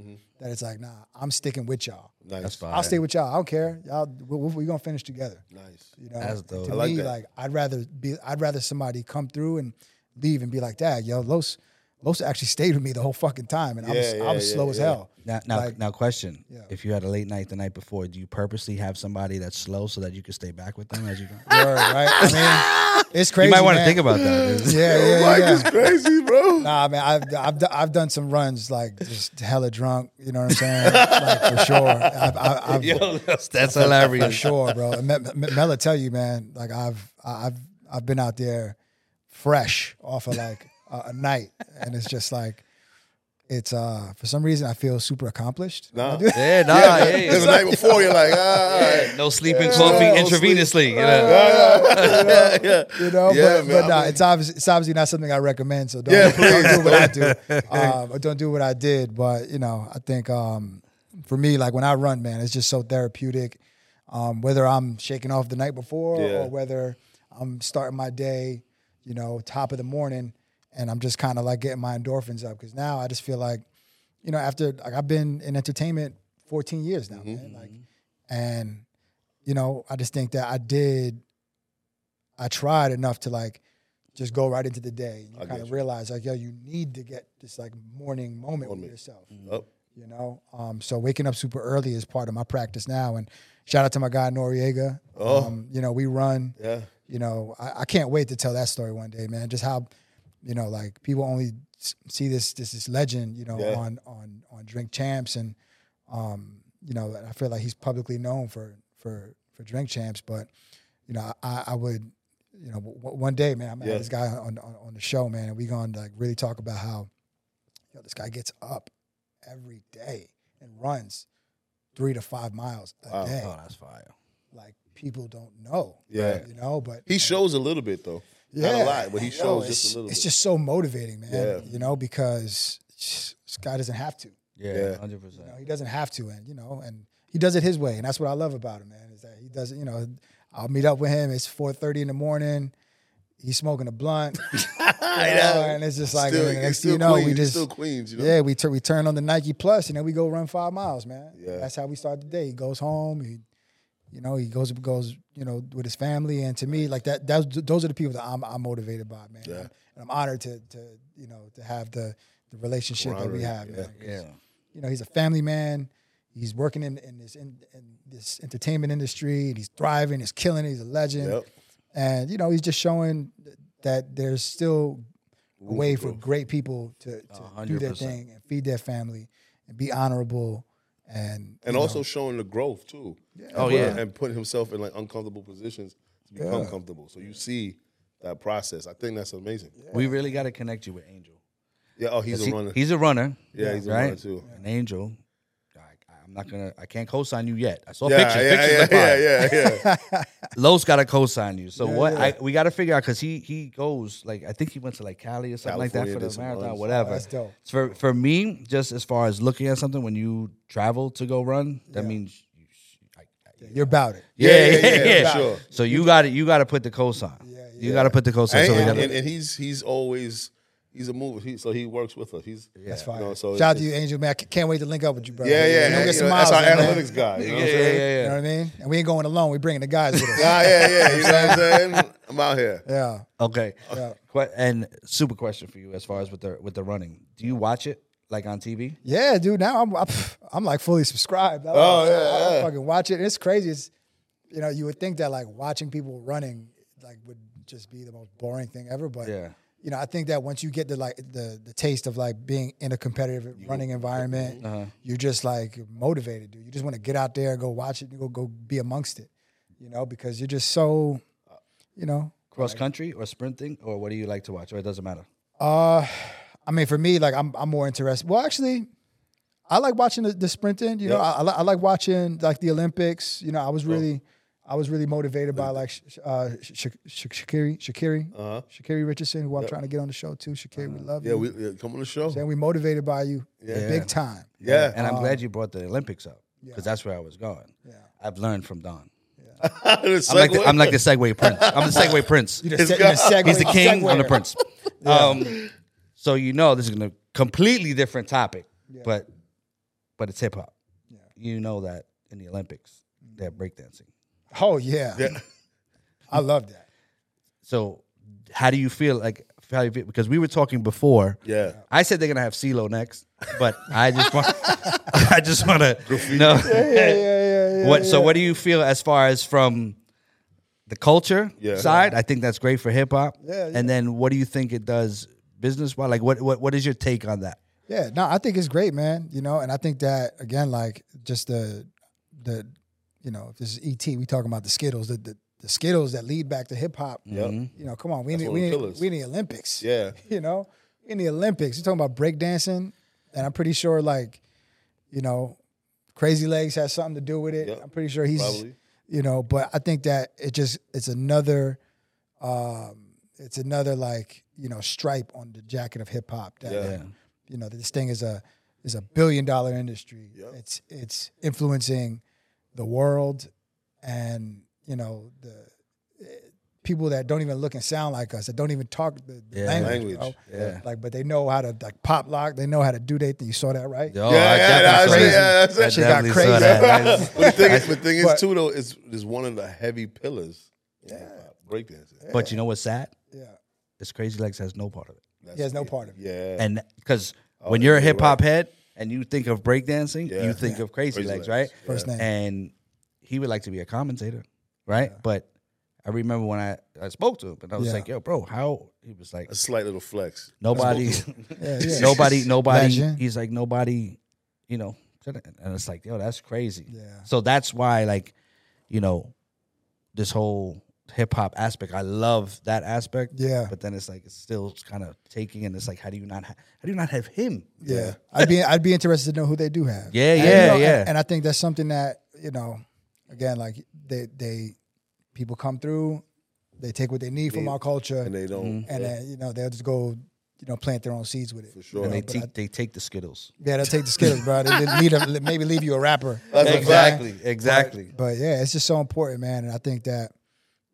[SPEAKER 3] that it's like, nah, I'm sticking with y'all.
[SPEAKER 1] Nice.
[SPEAKER 2] That's fine.
[SPEAKER 3] I'll stay with y'all. I don't care. Y'all, we, we, are gonna finish together.
[SPEAKER 1] Nice.
[SPEAKER 3] You know,
[SPEAKER 2] That's dope.
[SPEAKER 3] to
[SPEAKER 1] I like
[SPEAKER 3] me,
[SPEAKER 1] that.
[SPEAKER 3] like I'd rather be, I'd rather somebody come through and leave and be like, "Dad, yo, Los, Los actually stayed with me the whole fucking time, and I was,
[SPEAKER 1] Yeah,
[SPEAKER 3] I was
[SPEAKER 1] yeah,
[SPEAKER 3] slow
[SPEAKER 1] yeah,
[SPEAKER 3] as hell."
[SPEAKER 2] Now, now,
[SPEAKER 3] Like-
[SPEAKER 2] now, question:
[SPEAKER 3] Yeah.
[SPEAKER 2] If you had a late night the night before, do you purposely have somebody that's slow so that you can stay back with them as you go?
[SPEAKER 3] Word, right? I mean, it's crazy.
[SPEAKER 2] you might want to
[SPEAKER 3] man.
[SPEAKER 2] think about that.
[SPEAKER 3] Yeah, yeah,
[SPEAKER 1] Mike
[SPEAKER 3] yeah.
[SPEAKER 1] is crazy, bro.
[SPEAKER 3] Nah, man, I've, I've do- I've done some runs like just hella drunk. You know what I'm saying? like for sure. I've, I've, I've,
[SPEAKER 2] Yo, that's
[SPEAKER 3] for
[SPEAKER 2] hilarious.
[SPEAKER 3] sure, bro. And Me- Me- Mela tell you, man. Like I've I've I've been out there fresh off of like a, a night, and it's just like it's uh for some reason I feel super accomplished. when I
[SPEAKER 1] Nah.
[SPEAKER 2] Yeah, nah,
[SPEAKER 1] Yeah,
[SPEAKER 2] yeah,
[SPEAKER 1] because the night before you're like, ah, all right.
[SPEAKER 2] no sleeping coffee
[SPEAKER 1] no
[SPEAKER 2] intravenously. You know?
[SPEAKER 1] yeah, yeah.
[SPEAKER 3] You know,
[SPEAKER 1] Yeah,
[SPEAKER 3] but,
[SPEAKER 1] man,
[SPEAKER 3] but nah,
[SPEAKER 1] I mean-
[SPEAKER 3] it's obviously it's obviously not something I recommend. So don't,
[SPEAKER 1] Yeah,
[SPEAKER 3] don't do what I do. Um, or don't do what I did. But you know, I think um, for me, like when I run, man, it's just so therapeutic. Um, whether I'm shaking off the night before
[SPEAKER 1] Yeah.
[SPEAKER 3] or whether I'm starting my day, you know, top of the morning, and I'm just kind of like getting my endorphins up because now I just feel like, you know, after like I've been in entertainment 14 years now, man, like, and you know, I just think that I did, I tried enough to like just go right into the day. You kind of realize like, yo, you need to get this like morning moment with yourself
[SPEAKER 1] Up.
[SPEAKER 3] you know. Um, so waking up super early is part of my practice now. And shout out to my guy Noriega.
[SPEAKER 1] Oh.
[SPEAKER 3] Um, you know, we run.
[SPEAKER 1] Yeah.
[SPEAKER 3] You know, I, I can't wait to tell that story one day, man. Just how, you know, like people only see this this this legend, you know,
[SPEAKER 1] Yeah.
[SPEAKER 3] on on on Drink Champs, and um, you know, I feel like he's publicly known for for for Drink Champs, but you know, I, I would. You know, w- one day, man, I'm gonna
[SPEAKER 1] Yeah.
[SPEAKER 3] have this guy on, on on the show, man, and we gonna like really talk about how, yo, this guy gets up every day and runs three to five miles a
[SPEAKER 1] Wow.
[SPEAKER 3] day.
[SPEAKER 2] Oh, that's fire.
[SPEAKER 3] Like people don't know.
[SPEAKER 1] Yeah.
[SPEAKER 3] You know, but
[SPEAKER 1] He shows a little bit though. Not a lot, but he shows
[SPEAKER 3] it's,
[SPEAKER 1] just a little
[SPEAKER 3] It's
[SPEAKER 1] bit.
[SPEAKER 3] just so motivating, man.
[SPEAKER 1] Yeah.
[SPEAKER 3] You know, because this guy doesn't have to.
[SPEAKER 2] Yeah,
[SPEAKER 1] Yeah.
[SPEAKER 2] hundred
[SPEAKER 3] You
[SPEAKER 2] percent.
[SPEAKER 3] know, he doesn't have to, and you know, and he does it his way, and that's what I love about him, man. Is that he does it. You know, I'll meet up with him. It's four thirty in the morning. He's smoking a blunt, you know, and it's just like
[SPEAKER 1] Still-
[SPEAKER 3] and the next
[SPEAKER 1] still
[SPEAKER 3] you know, we just
[SPEAKER 1] still Queens, you know.
[SPEAKER 3] yeah, we tur- we turn on the Nike Plus, and then we go run five miles, man.
[SPEAKER 1] Yeah.
[SPEAKER 3] That's how we start the day. He goes home, he, you know, he goes goes, you know, with his family, and to me, like that, that's those are the people that I'm, I'm motivated by, man.
[SPEAKER 1] Yeah.
[SPEAKER 3] And I'm honored to, to, you know, to have the the relationship that we have,
[SPEAKER 1] yeah.
[SPEAKER 3] man.
[SPEAKER 2] Yeah.
[SPEAKER 3] You know, he's a family man. He's working in, in this in, in this entertainment industry, and he's thriving. He's killing. it. He's a legend,
[SPEAKER 1] Yep.
[SPEAKER 3] and you know, he's just showing that there's still a way
[SPEAKER 1] for
[SPEAKER 3] for great people to, to do their thing and feed their family and be honorable and
[SPEAKER 1] And also
[SPEAKER 3] know,
[SPEAKER 1] showing the growth too.
[SPEAKER 2] Oh,
[SPEAKER 1] And
[SPEAKER 2] yeah.
[SPEAKER 1] And putting himself in like uncomfortable positions to become
[SPEAKER 3] Yeah.
[SPEAKER 1] comfortable. So you see that process. I think that's amazing. Yeah.
[SPEAKER 2] We really got to connect you with Angel. Yeah.
[SPEAKER 1] Oh, he's a
[SPEAKER 2] He-
[SPEAKER 1] runner.
[SPEAKER 2] He's a runner.
[SPEAKER 1] yeah, he's a
[SPEAKER 2] right?
[SPEAKER 1] runner too.
[SPEAKER 2] An Angel. I, I'm not gonna. I can't co-sign you yet. I saw
[SPEAKER 1] Yeah,
[SPEAKER 2] pictures.
[SPEAKER 1] yeah,
[SPEAKER 2] pictures
[SPEAKER 1] yeah,
[SPEAKER 2] are
[SPEAKER 1] yeah, yeah, yeah.
[SPEAKER 2] Los got to co-sign you. So
[SPEAKER 3] Yeah,
[SPEAKER 2] what?
[SPEAKER 3] yeah.
[SPEAKER 2] I, we got to figure out because he he goes like I think he went to like Cali or something like that for the marathon,
[SPEAKER 1] runs.
[SPEAKER 2] whatever.
[SPEAKER 3] Oh, that's dope.
[SPEAKER 2] So for for me, just as far as looking at something when you travel to go run, that
[SPEAKER 3] Yeah.
[SPEAKER 2] means. You, I, I,
[SPEAKER 3] you're about it.
[SPEAKER 2] yeah,
[SPEAKER 1] yeah,
[SPEAKER 2] yeah,
[SPEAKER 1] yeah,
[SPEAKER 2] yeah.
[SPEAKER 1] sure.
[SPEAKER 2] So you got to you got to put the cosign.
[SPEAKER 3] Yeah,
[SPEAKER 2] You got to put the cosign.
[SPEAKER 1] and,
[SPEAKER 2] so we gotta,
[SPEAKER 1] and, and he's he's always he's a mover. He, so he works with us. He's
[SPEAKER 3] That's
[SPEAKER 1] you
[SPEAKER 3] fine.
[SPEAKER 1] know, so
[SPEAKER 3] Shout out to you, Angel. Man, I c- can't wait to link up with you, bro.
[SPEAKER 1] Yeah, yeah.
[SPEAKER 3] You
[SPEAKER 1] and,
[SPEAKER 3] get
[SPEAKER 1] you
[SPEAKER 3] some
[SPEAKER 1] know, that's
[SPEAKER 3] miles
[SPEAKER 1] our
[SPEAKER 3] man.
[SPEAKER 1] analytics guy. You know
[SPEAKER 2] yeah,
[SPEAKER 1] what I'm
[SPEAKER 2] yeah,
[SPEAKER 1] saying?
[SPEAKER 2] yeah,
[SPEAKER 3] You know what I mean? And we ain't going alone. We bringing the guys with us.
[SPEAKER 1] Yeah, yeah, yeah. You know what I'm saying? I'm out here.
[SPEAKER 3] yeah.
[SPEAKER 2] Okay.
[SPEAKER 3] Yeah.
[SPEAKER 2] And super question for you as far as with the with the running. Do you watch it like on TV?
[SPEAKER 3] Yeah, dude. Now I'm I'm, I'm like fully subscribed. I,
[SPEAKER 1] Oh,
[SPEAKER 3] I-
[SPEAKER 1] yeah,
[SPEAKER 3] I,
[SPEAKER 1] yeah.
[SPEAKER 3] fucking watch it. It's crazy. It's you know you would think that like watching people running like would just be the most boring thing ever, but
[SPEAKER 2] Yeah.
[SPEAKER 3] You know I think that once you get the like the the taste of like being in a competitive running environment,
[SPEAKER 2] Uh-huh.
[SPEAKER 3] you're just like motivated, dude. You just want to get out there, go watch it, go go be amongst it, you know, because you're just so, you know,
[SPEAKER 2] Cross country or sprinting or what do you like to watch? Or it doesn't matter.
[SPEAKER 3] Uh, I mean, for me, like I'm, I'm more interested. Well, actually, I like watching the, the sprinting. You know,
[SPEAKER 1] Yeah.
[SPEAKER 3] I, I like watching like the Olympics. You know, I was really, I was really motivated by like Sh- uh, Sh- Sh- Sha'Carri, Sha'Carri,
[SPEAKER 1] Uh-huh.
[SPEAKER 3] Sha'Carri Richardson, who I'm trying to get on the show too. Sha'Carri, we love
[SPEAKER 1] Yeah,
[SPEAKER 3] you.
[SPEAKER 1] we yeah, come on the show.
[SPEAKER 3] and we motivated by you,
[SPEAKER 1] Yeah.
[SPEAKER 3] big time.
[SPEAKER 1] Yeah.
[SPEAKER 2] And I'm glad you brought the Olympics up because
[SPEAKER 3] Yeah.
[SPEAKER 2] that's where I was going.
[SPEAKER 3] Yeah.
[SPEAKER 2] I've learned from Don.
[SPEAKER 1] The
[SPEAKER 2] I'm like the,
[SPEAKER 1] segue.
[SPEAKER 2] I'm like the Segue Prince. I'm the Segue Prince.
[SPEAKER 3] You the, se- the segue,
[SPEAKER 2] He's the king. I'm the
[SPEAKER 3] seguer.
[SPEAKER 2] prince. Um, so you know this is gonna completely different topic, but but it's hip hop. You know that in the Olympics they're breakdancing.
[SPEAKER 3] Oh yeah,
[SPEAKER 1] Yeah.
[SPEAKER 3] I love that.
[SPEAKER 2] So how do you feel like how do you feel? because we were talking before?
[SPEAKER 1] Yeah.
[SPEAKER 2] I said they're gonna have CeeLo next, but I just want I just want to know.
[SPEAKER 3] Yeah, yeah, yeah, yeah.
[SPEAKER 2] what so what do you feel as far as from the culture
[SPEAKER 1] Yeah.
[SPEAKER 2] side? I think that's great for hip hop.
[SPEAKER 3] Yeah, yeah.
[SPEAKER 2] And then what do you think it does business wise? Like what what what is your take on that?
[SPEAKER 3] Yeah, no, I think it's great, man. You know, and I think that again, like just the the you know, if this is ET, we talking about the Skittles, the the, the Skittles that lead back to hip hop.
[SPEAKER 1] Yep.
[SPEAKER 3] You know, come on, we
[SPEAKER 1] That's
[SPEAKER 3] need we need, we need Olympics.
[SPEAKER 1] Yeah.
[SPEAKER 3] You know, in the Olympics, you're talking about breakdancing, and I'm pretty sure like, you know, Crazy Legs has something to do with it.
[SPEAKER 1] Yep,
[SPEAKER 3] I'm pretty sure he's
[SPEAKER 1] probably.
[SPEAKER 3] you know, but I think that it just it's another um it's another like, you know, stripe on the jacket of hip hop that
[SPEAKER 1] Yeah.
[SPEAKER 2] Yeah.
[SPEAKER 3] you know this thing is a is a billion dollar industry.
[SPEAKER 1] Yep.
[SPEAKER 3] It's it's influencing the world, and you know the people that don't even look and sound like us, that don't even talk the, the
[SPEAKER 2] Yeah.
[SPEAKER 3] language.
[SPEAKER 1] Language,
[SPEAKER 3] bro.
[SPEAKER 2] yeah.
[SPEAKER 3] Like, but they know how to like pop lock. They know how to do their thing. You saw that, right?
[SPEAKER 2] Oh,
[SPEAKER 1] Yeah,
[SPEAKER 2] I
[SPEAKER 1] yeah,
[SPEAKER 2] definitely
[SPEAKER 1] that's
[SPEAKER 2] saw that.
[SPEAKER 1] yeah, that's
[SPEAKER 2] I.
[SPEAKER 3] Shit got crazy.
[SPEAKER 2] that.
[SPEAKER 1] but the thing, is, the thing is
[SPEAKER 3] But-
[SPEAKER 1] too though is is one of the heavy pillars. Yeah, breakdancing.
[SPEAKER 2] But you know what's sad?
[SPEAKER 3] Yeah.
[SPEAKER 2] It's Crazy Legs has no part of it.
[SPEAKER 1] That's-
[SPEAKER 3] He has no part of it.
[SPEAKER 1] Yeah,
[SPEAKER 2] And because oh,
[SPEAKER 1] when
[SPEAKER 2] you're a hip hop
[SPEAKER 1] right.
[SPEAKER 2] head and you think of breakdancing,
[SPEAKER 1] Yeah.
[SPEAKER 2] you think of Crazy,
[SPEAKER 1] Crazy
[SPEAKER 2] Legs,
[SPEAKER 1] Legs,
[SPEAKER 2] right?
[SPEAKER 1] yeah.
[SPEAKER 3] First name.
[SPEAKER 2] And he would like to be a commentator, right? But I remember when I, I spoke to him and I was
[SPEAKER 3] Yeah.
[SPEAKER 2] like, yo, bro, how? He was like,
[SPEAKER 1] a slight little flex.
[SPEAKER 2] nobody,
[SPEAKER 3] Yeah, yeah.
[SPEAKER 2] nobody, nobody.
[SPEAKER 3] Legend.
[SPEAKER 2] He's like, nobody, you know, and it's like, yo, that's crazy.
[SPEAKER 3] Yeah.
[SPEAKER 2] So that's why, like, you know, this whole hip hop aspect, I love that aspect.
[SPEAKER 3] Yeah.
[SPEAKER 2] But then it's like it's still kind of taking, and it's like, how do you not, ha- how do you not have him?
[SPEAKER 3] Yeah, I'd be I'd be interested to know who they do have.
[SPEAKER 2] Yeah,
[SPEAKER 3] And, you
[SPEAKER 2] yeah,
[SPEAKER 3] know,
[SPEAKER 2] yeah.
[SPEAKER 3] And, and I think that's something that you know, again, like they they people come through, they take what they need from our culture,
[SPEAKER 1] and they don't. Mm-hmm.
[SPEAKER 3] and then you know they'll just go you know plant their own seeds with it. For
[SPEAKER 1] sure.
[SPEAKER 2] And they take
[SPEAKER 3] I-
[SPEAKER 2] they take the skittles.
[SPEAKER 3] yeah, they'll take the Skittles, bro. They didn't need a, maybe leave you a rapper.
[SPEAKER 1] That's a
[SPEAKER 2] exactly,
[SPEAKER 1] fact.
[SPEAKER 2] exactly.
[SPEAKER 3] But yeah, it's just so important, man. And I think that,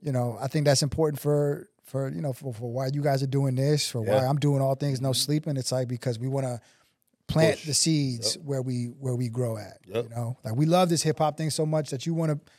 [SPEAKER 3] you know, I think that's important for for you know for, for why you guys are doing this, for why I'm doing all things no sleeping. It's like because we want to plant
[SPEAKER 1] Push.
[SPEAKER 3] the seeds where we where we grow at.
[SPEAKER 1] Yep.
[SPEAKER 3] You know, like we love this hip hop thing so much that you want to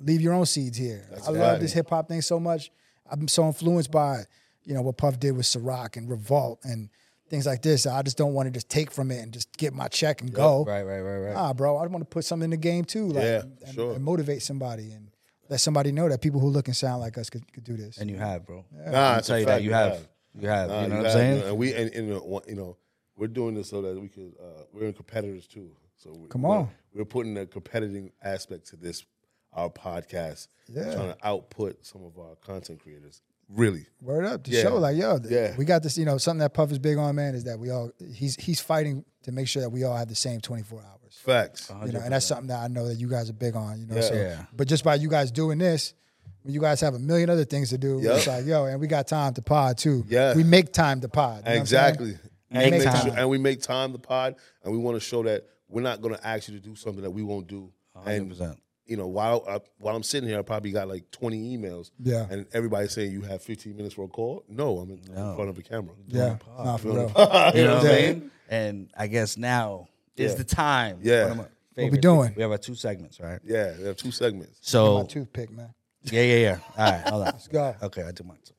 [SPEAKER 3] leave your own seeds here.
[SPEAKER 1] That's
[SPEAKER 3] I love this hip hop thing so much. I'm so influenced by you know what Puff did with Ciroc and Revolt and things like this. I just don't want to just take from it and just get my check and go.
[SPEAKER 2] Right, right, right, right.
[SPEAKER 3] Ah, bro, I want to put something in the game too, like
[SPEAKER 1] Yeah,
[SPEAKER 3] and,
[SPEAKER 1] sure.
[SPEAKER 3] and motivate somebody and let somebody know that people who look and sound like us could, could do this.
[SPEAKER 2] and you have, bro.
[SPEAKER 1] Nah,
[SPEAKER 2] I'll tell you
[SPEAKER 1] fact,
[SPEAKER 2] that you have, you have.
[SPEAKER 1] Nah,
[SPEAKER 2] you know
[SPEAKER 1] you
[SPEAKER 2] what I'm saying?
[SPEAKER 1] you know, And we and, and uh, one- you know we're doing this so that we could uh, we're in competitors too. So we,
[SPEAKER 3] Come
[SPEAKER 1] we're-
[SPEAKER 3] on.
[SPEAKER 1] we're putting a competitive aspect to this our podcast.
[SPEAKER 3] Yeah.
[SPEAKER 1] trying to output some of our content creators. Really,
[SPEAKER 3] Word up to
[SPEAKER 1] Yeah.
[SPEAKER 3] show like yo, th-
[SPEAKER 1] Yeah.
[SPEAKER 3] we got this. You know, something that Puff is big on, man, is that we all he's he's fighting to make sure that we all have the same 24 hours.
[SPEAKER 1] Facts.
[SPEAKER 3] You know, and that's something that I know that you guys are big on. You know,
[SPEAKER 1] Yeah.
[SPEAKER 3] so
[SPEAKER 2] Yeah.
[SPEAKER 3] but just by you guys doing this. When you guys have a million other things to do,
[SPEAKER 1] Yep.
[SPEAKER 3] it's like, yo, and we got time to pod too.
[SPEAKER 1] Yeah.
[SPEAKER 3] We make time to pod. you know what I'm?
[SPEAKER 1] Exactly.
[SPEAKER 2] Make
[SPEAKER 1] And, make
[SPEAKER 2] time.
[SPEAKER 1] sure- and we make time to pod, and we want to show that we're not going to ask you to do something that we won't do.
[SPEAKER 2] 100%.
[SPEAKER 1] you know, while I, while I'm sitting here, I probably got like 20 emails.
[SPEAKER 3] Yeah.
[SPEAKER 1] And everybody's saying you have 15 minutes for a call. No, I'm in, I'm in front of a camera.
[SPEAKER 3] Yeah, nah, for real.
[SPEAKER 2] You know what I'm
[SPEAKER 3] Yeah.
[SPEAKER 2] saying? And I guess now is
[SPEAKER 1] Yeah.
[SPEAKER 2] the time.
[SPEAKER 1] Yeah.
[SPEAKER 2] One of my
[SPEAKER 3] we
[SPEAKER 2] favorite
[SPEAKER 3] doing?
[SPEAKER 2] We have our two segments, right?
[SPEAKER 1] Yeah, we have two segments.
[SPEAKER 3] My
[SPEAKER 2] So
[SPEAKER 3] toothpick, man.
[SPEAKER 2] yeah, yeah, yeah. All right, hold on. Let's
[SPEAKER 3] go.
[SPEAKER 2] Okay, I do mine. too.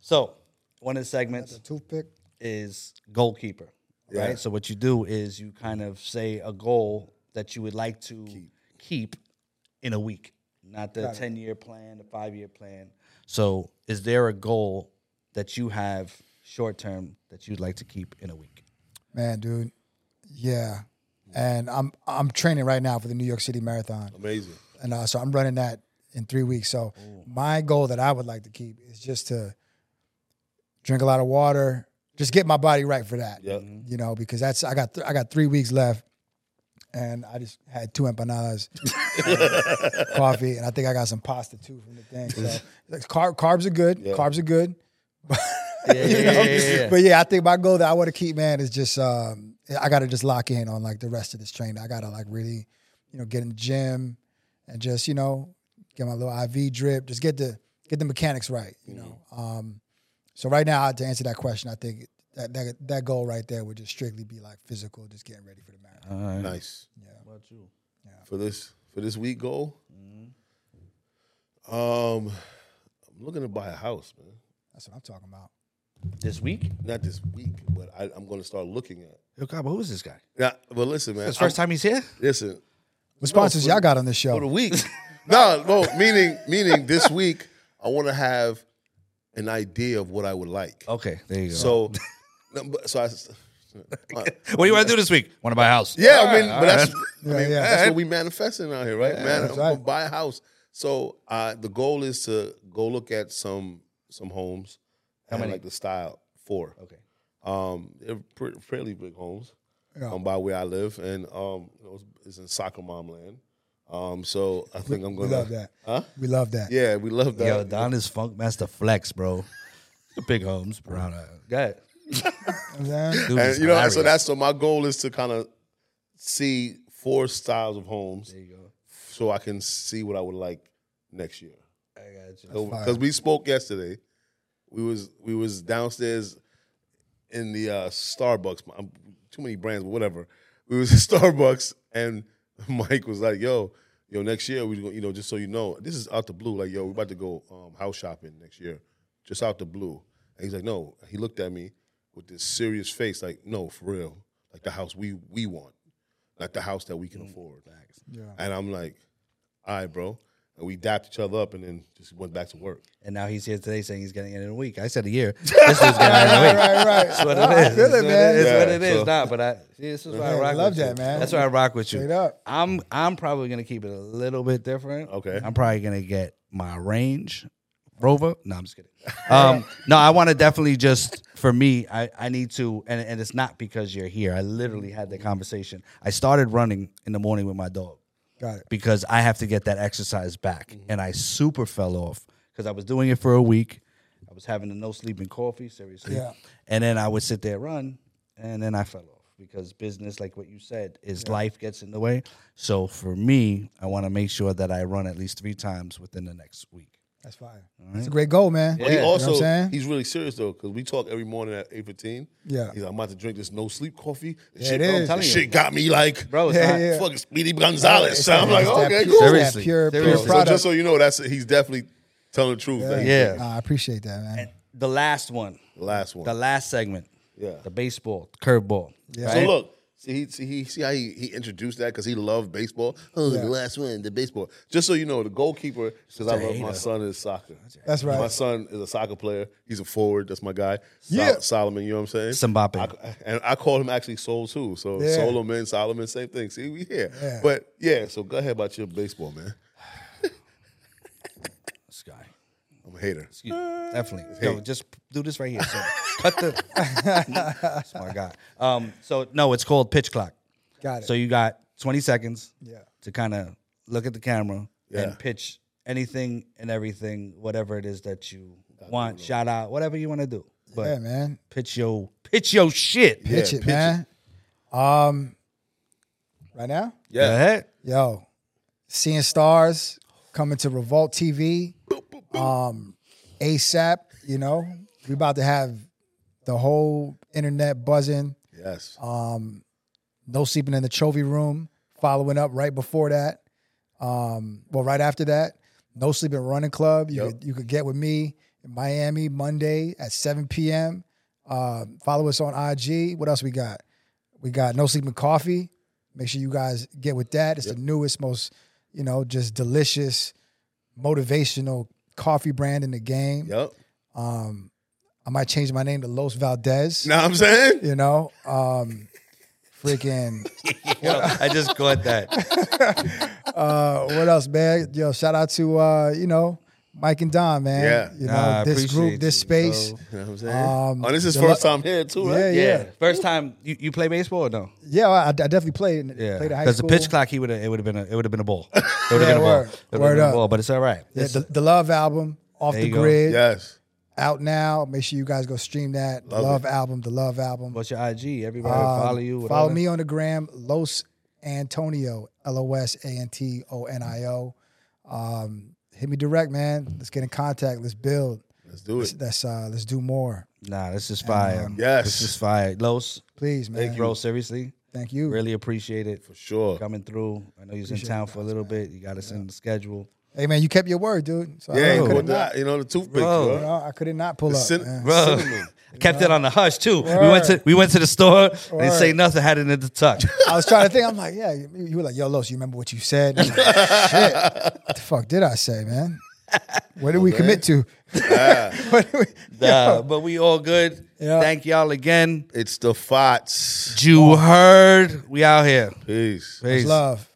[SPEAKER 2] So one of the segments
[SPEAKER 3] Toothpick.
[SPEAKER 2] is goalkeeper,
[SPEAKER 1] Yeah.
[SPEAKER 2] right? So what you do is you kind of say a goal that you would like to keep, in a week, not the ten year plan, the five year plan. So is there a goal that you have short term that you'd like to keep in a week?
[SPEAKER 3] Man, dude. Yeah. And I'm I'm training right now for the New York City Marathon.
[SPEAKER 1] Amazing.
[SPEAKER 3] And uh, so I'm running that in three weeks. So my goal that I would like to keep is just to drink a lot of water, just get my body right for that.
[SPEAKER 1] Yep.
[SPEAKER 3] You know, because that's I got th- I got three weeks left, and I just had two empanadas, coffee, and I think I got some pasta too from the thing. So like, carb, carbs are good.
[SPEAKER 1] Yeah.
[SPEAKER 3] Carbs are good.
[SPEAKER 2] Yeah, yeah, yeah, yeah, yeah.
[SPEAKER 3] But yeah, I think my goal that I want to keep, man, is just um, I got to just lock in on like the rest of this training. I got to like really, you know, get in the gym and just you know get my little IV drip, just get the get the mechanics right. You know, um, so right now to answer that question, I think that that that goal right there would just strictly be like physical, just getting ready for the marathon.
[SPEAKER 2] All right.
[SPEAKER 1] Nice. Yeah.
[SPEAKER 2] What about you?
[SPEAKER 1] For this for this week goal,
[SPEAKER 3] Mm-hmm.
[SPEAKER 1] um, I'm looking to buy a house, man.
[SPEAKER 3] That's what I'm talking about.
[SPEAKER 2] This week?
[SPEAKER 1] Not this week, but I, I'm going to start looking at.
[SPEAKER 2] Yo, Cabo, who is this guy?
[SPEAKER 1] Yeah, but listen, man.
[SPEAKER 2] It's first time he's here?
[SPEAKER 1] Listen,
[SPEAKER 3] What sponsors
[SPEAKER 1] for-
[SPEAKER 3] y'all got on this show.
[SPEAKER 1] for the
[SPEAKER 3] show?
[SPEAKER 1] week. no, no, meaning meaning this week I want to have an idea of what I would like.
[SPEAKER 2] Okay, there you go.
[SPEAKER 1] So, no, but- so I. uh,
[SPEAKER 2] what do you want to do this week? Want to buy a house?
[SPEAKER 1] yeah, I mean,
[SPEAKER 2] All
[SPEAKER 1] but that's
[SPEAKER 2] all
[SPEAKER 1] I mean,
[SPEAKER 3] yeah.
[SPEAKER 1] that's what we manifesting out here, right, man? I'm gonna
[SPEAKER 3] right.
[SPEAKER 1] buy a house. So uh, the goal is to go look at some some homes.
[SPEAKER 2] How
[SPEAKER 1] and
[SPEAKER 2] many?
[SPEAKER 1] Like the style four.
[SPEAKER 2] Okay.
[SPEAKER 1] Um, they're pre- fairly big homes.
[SPEAKER 3] Yeah.
[SPEAKER 1] Um, by where I live, and um, you know, it's, it's in soccer mom land. Um, so I think I'm gonna.
[SPEAKER 3] love that.
[SPEAKER 1] Huh?
[SPEAKER 3] We love that.
[SPEAKER 1] Yeah, we love that.
[SPEAKER 2] Yo, Don is Funk Master Flex, bro. The big homes, bro. Go ahead.
[SPEAKER 3] You know what I'm saying?
[SPEAKER 2] Dude
[SPEAKER 1] and you know, so that's so my goal is to kind of see four styles of homes,
[SPEAKER 2] There you go.
[SPEAKER 1] so I can see what I would like next year. I got you. Because we spoke yesterday. We was we was downstairs in the uh, Starbucks. I'm, too many brands, but whatever. We was at Starbucks, and Mike was like, "Yo, yo, next year we, you know, just so you know, this is out the blue. Like, yo, we're about to go um, house shopping next year, just out the blue." And he's like, "No." He looked at me with this serious face, like, "No, for real, like the house we we want, like the house that we can afford."
[SPEAKER 3] Yeah.
[SPEAKER 1] And I'm like, "All right, bro." And we dapped each other up, and then just went back to work.
[SPEAKER 2] And now he's here today saying he's getting it in a week. I said a year. This is getting it in a week.
[SPEAKER 3] Right, right.
[SPEAKER 2] That's what
[SPEAKER 3] No,
[SPEAKER 2] it
[SPEAKER 3] I feel
[SPEAKER 2] It's
[SPEAKER 3] it,
[SPEAKER 2] what
[SPEAKER 3] man.
[SPEAKER 2] It's what it is.
[SPEAKER 1] so-
[SPEAKER 2] Nah, but I see. This is why I
[SPEAKER 3] Yeah, I
[SPEAKER 2] rock
[SPEAKER 3] love
[SPEAKER 2] with
[SPEAKER 3] that,
[SPEAKER 2] you.
[SPEAKER 3] man.
[SPEAKER 2] That's why I rock with you.
[SPEAKER 3] Straight up.
[SPEAKER 2] I'm I'm probably gonna keep it a little bit different.
[SPEAKER 1] Okay.
[SPEAKER 2] I'm probably gonna get my range rover. No, I'm just kidding. Um, no, I want to definitely just for me. I I need to, and and it's not because you're here. I literally had the conversation. I started running in the morning with my dog
[SPEAKER 3] Got it.
[SPEAKER 2] because I have to get that exercise back. Mm-hmm. And I super fell off because I was doing it for a week. I was having a no sleeping coffee, seriously.
[SPEAKER 3] Yeah.
[SPEAKER 2] And then I would sit there run, and then I fell off because business, like what you said, is life gets in the way. So for me, I want to make sure that I run at least three times within the next week.
[SPEAKER 3] That's fine. That's a great goal, man.
[SPEAKER 1] But he
[SPEAKER 2] Yeah.
[SPEAKER 3] You know what
[SPEAKER 1] also
[SPEAKER 3] I'm saying?
[SPEAKER 1] he's really serious though, because we talk every morning at eight fifteen.
[SPEAKER 3] Yeah.
[SPEAKER 1] he's like, I'm about to drink this no sleep coffee. This
[SPEAKER 3] Yeah,
[SPEAKER 1] shit,
[SPEAKER 3] it
[SPEAKER 1] bro,
[SPEAKER 3] is.
[SPEAKER 1] this
[SPEAKER 2] you.
[SPEAKER 1] shit got me like,
[SPEAKER 2] Bro, it's
[SPEAKER 3] Yeah,
[SPEAKER 2] not,
[SPEAKER 3] yeah.
[SPEAKER 1] fucking Speedy Gonzalez. So I'm like,
[SPEAKER 3] that
[SPEAKER 1] okay, cool.
[SPEAKER 3] it's that
[SPEAKER 2] Seriously.
[SPEAKER 3] pure, pure
[SPEAKER 2] Seriously.
[SPEAKER 1] So just so you know, that's he's definitely telling the truth. Thank you.
[SPEAKER 2] Yeah.
[SPEAKER 3] Nah, I appreciate that, man.
[SPEAKER 2] the last one,
[SPEAKER 1] The last one.
[SPEAKER 2] the last segment,
[SPEAKER 1] yeah.
[SPEAKER 2] the baseball, curveball.
[SPEAKER 3] Yeah.
[SPEAKER 1] So look, see, he, see, he, see how he, he introduced that because he loved baseball. Oh,
[SPEAKER 3] Yeah.
[SPEAKER 1] the last one, the baseball. Just so you know, the goalkeeper, because I love my son is soccer.
[SPEAKER 3] That's right.
[SPEAKER 1] My son is a soccer player. He's a forward. That's my guy. Sol-
[SPEAKER 3] Yeah.
[SPEAKER 1] Solomon, you know what I'm saying?
[SPEAKER 2] Mbappe.
[SPEAKER 1] I, and I call him actually Soul too. So
[SPEAKER 3] Yeah.
[SPEAKER 1] Solomon, Solomon, same thing. See, we here.
[SPEAKER 3] Yeah.
[SPEAKER 1] But yeah, so go ahead about your baseball, man.
[SPEAKER 2] This guy.
[SPEAKER 1] I'm a hater.
[SPEAKER 2] Excuse me. Definitely. Yo, just do this right here. So cut the. That's my guy. Um, so no, it's called pitch clock.
[SPEAKER 3] Got it.
[SPEAKER 2] So you got 20 seconds
[SPEAKER 3] Yeah.
[SPEAKER 2] to kind of look at the camera
[SPEAKER 1] Yeah.
[SPEAKER 2] and pitch anything and everything, whatever it is that you want, shout out, whatever you want to do. But
[SPEAKER 3] yeah, man.
[SPEAKER 2] pitch your pitch your shit.
[SPEAKER 3] Pitch
[SPEAKER 1] Yeah,
[SPEAKER 3] it,
[SPEAKER 1] pitch
[SPEAKER 3] man. Um, right now,
[SPEAKER 2] Go
[SPEAKER 1] Yeah.
[SPEAKER 2] ahead.
[SPEAKER 3] yo, seeing stars coming to Revolt TV. Um, ASAP. You know, we about to have the whole internet buzzing.
[SPEAKER 1] Yes.
[SPEAKER 3] Um, no sleeping in the trophy room. Following up right before that. Um, well, right after that, no sleeping running club. You
[SPEAKER 1] Yep.
[SPEAKER 3] could you could get with me in Miami Monday at 7 p.m. Uh, follow us on IG. What else we got? We got no sleeping coffee. Make sure you guys get with that. It's the newest, most you know, just delicious, motivational coffee brand in the game.
[SPEAKER 1] Yep.
[SPEAKER 3] Um, I might change my name to Los Valdez.
[SPEAKER 1] Know what I'm saying?
[SPEAKER 3] You know, um, freaking.
[SPEAKER 2] Yo, I just caught that.
[SPEAKER 3] Uh, what else, man? Yo, shout out to uh, you know Mike and Don, man.
[SPEAKER 1] Yeah.
[SPEAKER 3] you know
[SPEAKER 2] Nah,
[SPEAKER 3] this group, this
[SPEAKER 2] you,
[SPEAKER 3] space.
[SPEAKER 2] bro.
[SPEAKER 1] You know what I'm saying?
[SPEAKER 3] Um,
[SPEAKER 1] oh, this is first
[SPEAKER 3] lo-
[SPEAKER 1] time here too, right?
[SPEAKER 3] Yeah, yeah,
[SPEAKER 2] Yeah. First time you, you play baseball or no?
[SPEAKER 3] yeah. I, I definitely played.
[SPEAKER 2] Yeah.
[SPEAKER 3] played at high
[SPEAKER 2] Because the pitch clock, he would have it would have been a it would have been a ball. It would have
[SPEAKER 3] Yeah,
[SPEAKER 2] been a ball.
[SPEAKER 3] word.
[SPEAKER 2] It
[SPEAKER 3] Word
[SPEAKER 2] been a
[SPEAKER 3] up.
[SPEAKER 2] ball, but it's all right.
[SPEAKER 3] Yeah,
[SPEAKER 2] It's-
[SPEAKER 3] the, the Love album, off
[SPEAKER 2] There
[SPEAKER 3] the
[SPEAKER 2] you go.
[SPEAKER 3] grid,
[SPEAKER 1] Yes.
[SPEAKER 3] out now. Make sure you guys go stream that.
[SPEAKER 1] Love
[SPEAKER 3] Love album, the Love album.
[SPEAKER 2] What's your IG? Everybody
[SPEAKER 3] Um,
[SPEAKER 2] follow you.
[SPEAKER 3] Follow me on the gram, Los Antonio, L O S A N T O N I O. Um, hit me direct, man. Let's get in contact. Let's build.
[SPEAKER 1] Let's do it.
[SPEAKER 3] let's uh, let's do more,
[SPEAKER 2] Nah, this is fire.
[SPEAKER 3] um,
[SPEAKER 1] Yes.
[SPEAKER 2] This is fire. Los,
[SPEAKER 3] please, man.
[SPEAKER 2] Thank you, bro, seriously,
[SPEAKER 3] Thank you.
[SPEAKER 2] really appreciate it
[SPEAKER 1] For sure.
[SPEAKER 2] coming through. I know you're in town for a little bit. You got us in the schedule.
[SPEAKER 3] Hey, man, you kept your word, dude. So
[SPEAKER 1] Yeah,
[SPEAKER 3] I
[SPEAKER 1] you
[SPEAKER 3] could
[SPEAKER 1] know,
[SPEAKER 3] not.
[SPEAKER 1] you know the toothpick,
[SPEAKER 2] Bro.
[SPEAKER 3] You know, I could have not pull
[SPEAKER 1] The
[SPEAKER 3] up.
[SPEAKER 1] cin-
[SPEAKER 3] man.
[SPEAKER 2] Bro,
[SPEAKER 1] cinnamon.
[SPEAKER 2] kept it on the hush too. We went to we went to the store. They
[SPEAKER 3] Word.
[SPEAKER 2] say nothing. Had it in the tuck.
[SPEAKER 3] I was trying to think. I'm like, yeah. You you were like, yo, Los, you remember what you said? Like, Shit, what the fuck did I say, man? What did we commit to? What we-
[SPEAKER 2] Nah, but we all good.
[SPEAKER 3] Yeah.
[SPEAKER 2] Thank y'all again.
[SPEAKER 1] It's the Fots.
[SPEAKER 2] You heard. We out here.
[SPEAKER 1] Peace.
[SPEAKER 2] Peace.
[SPEAKER 3] Love.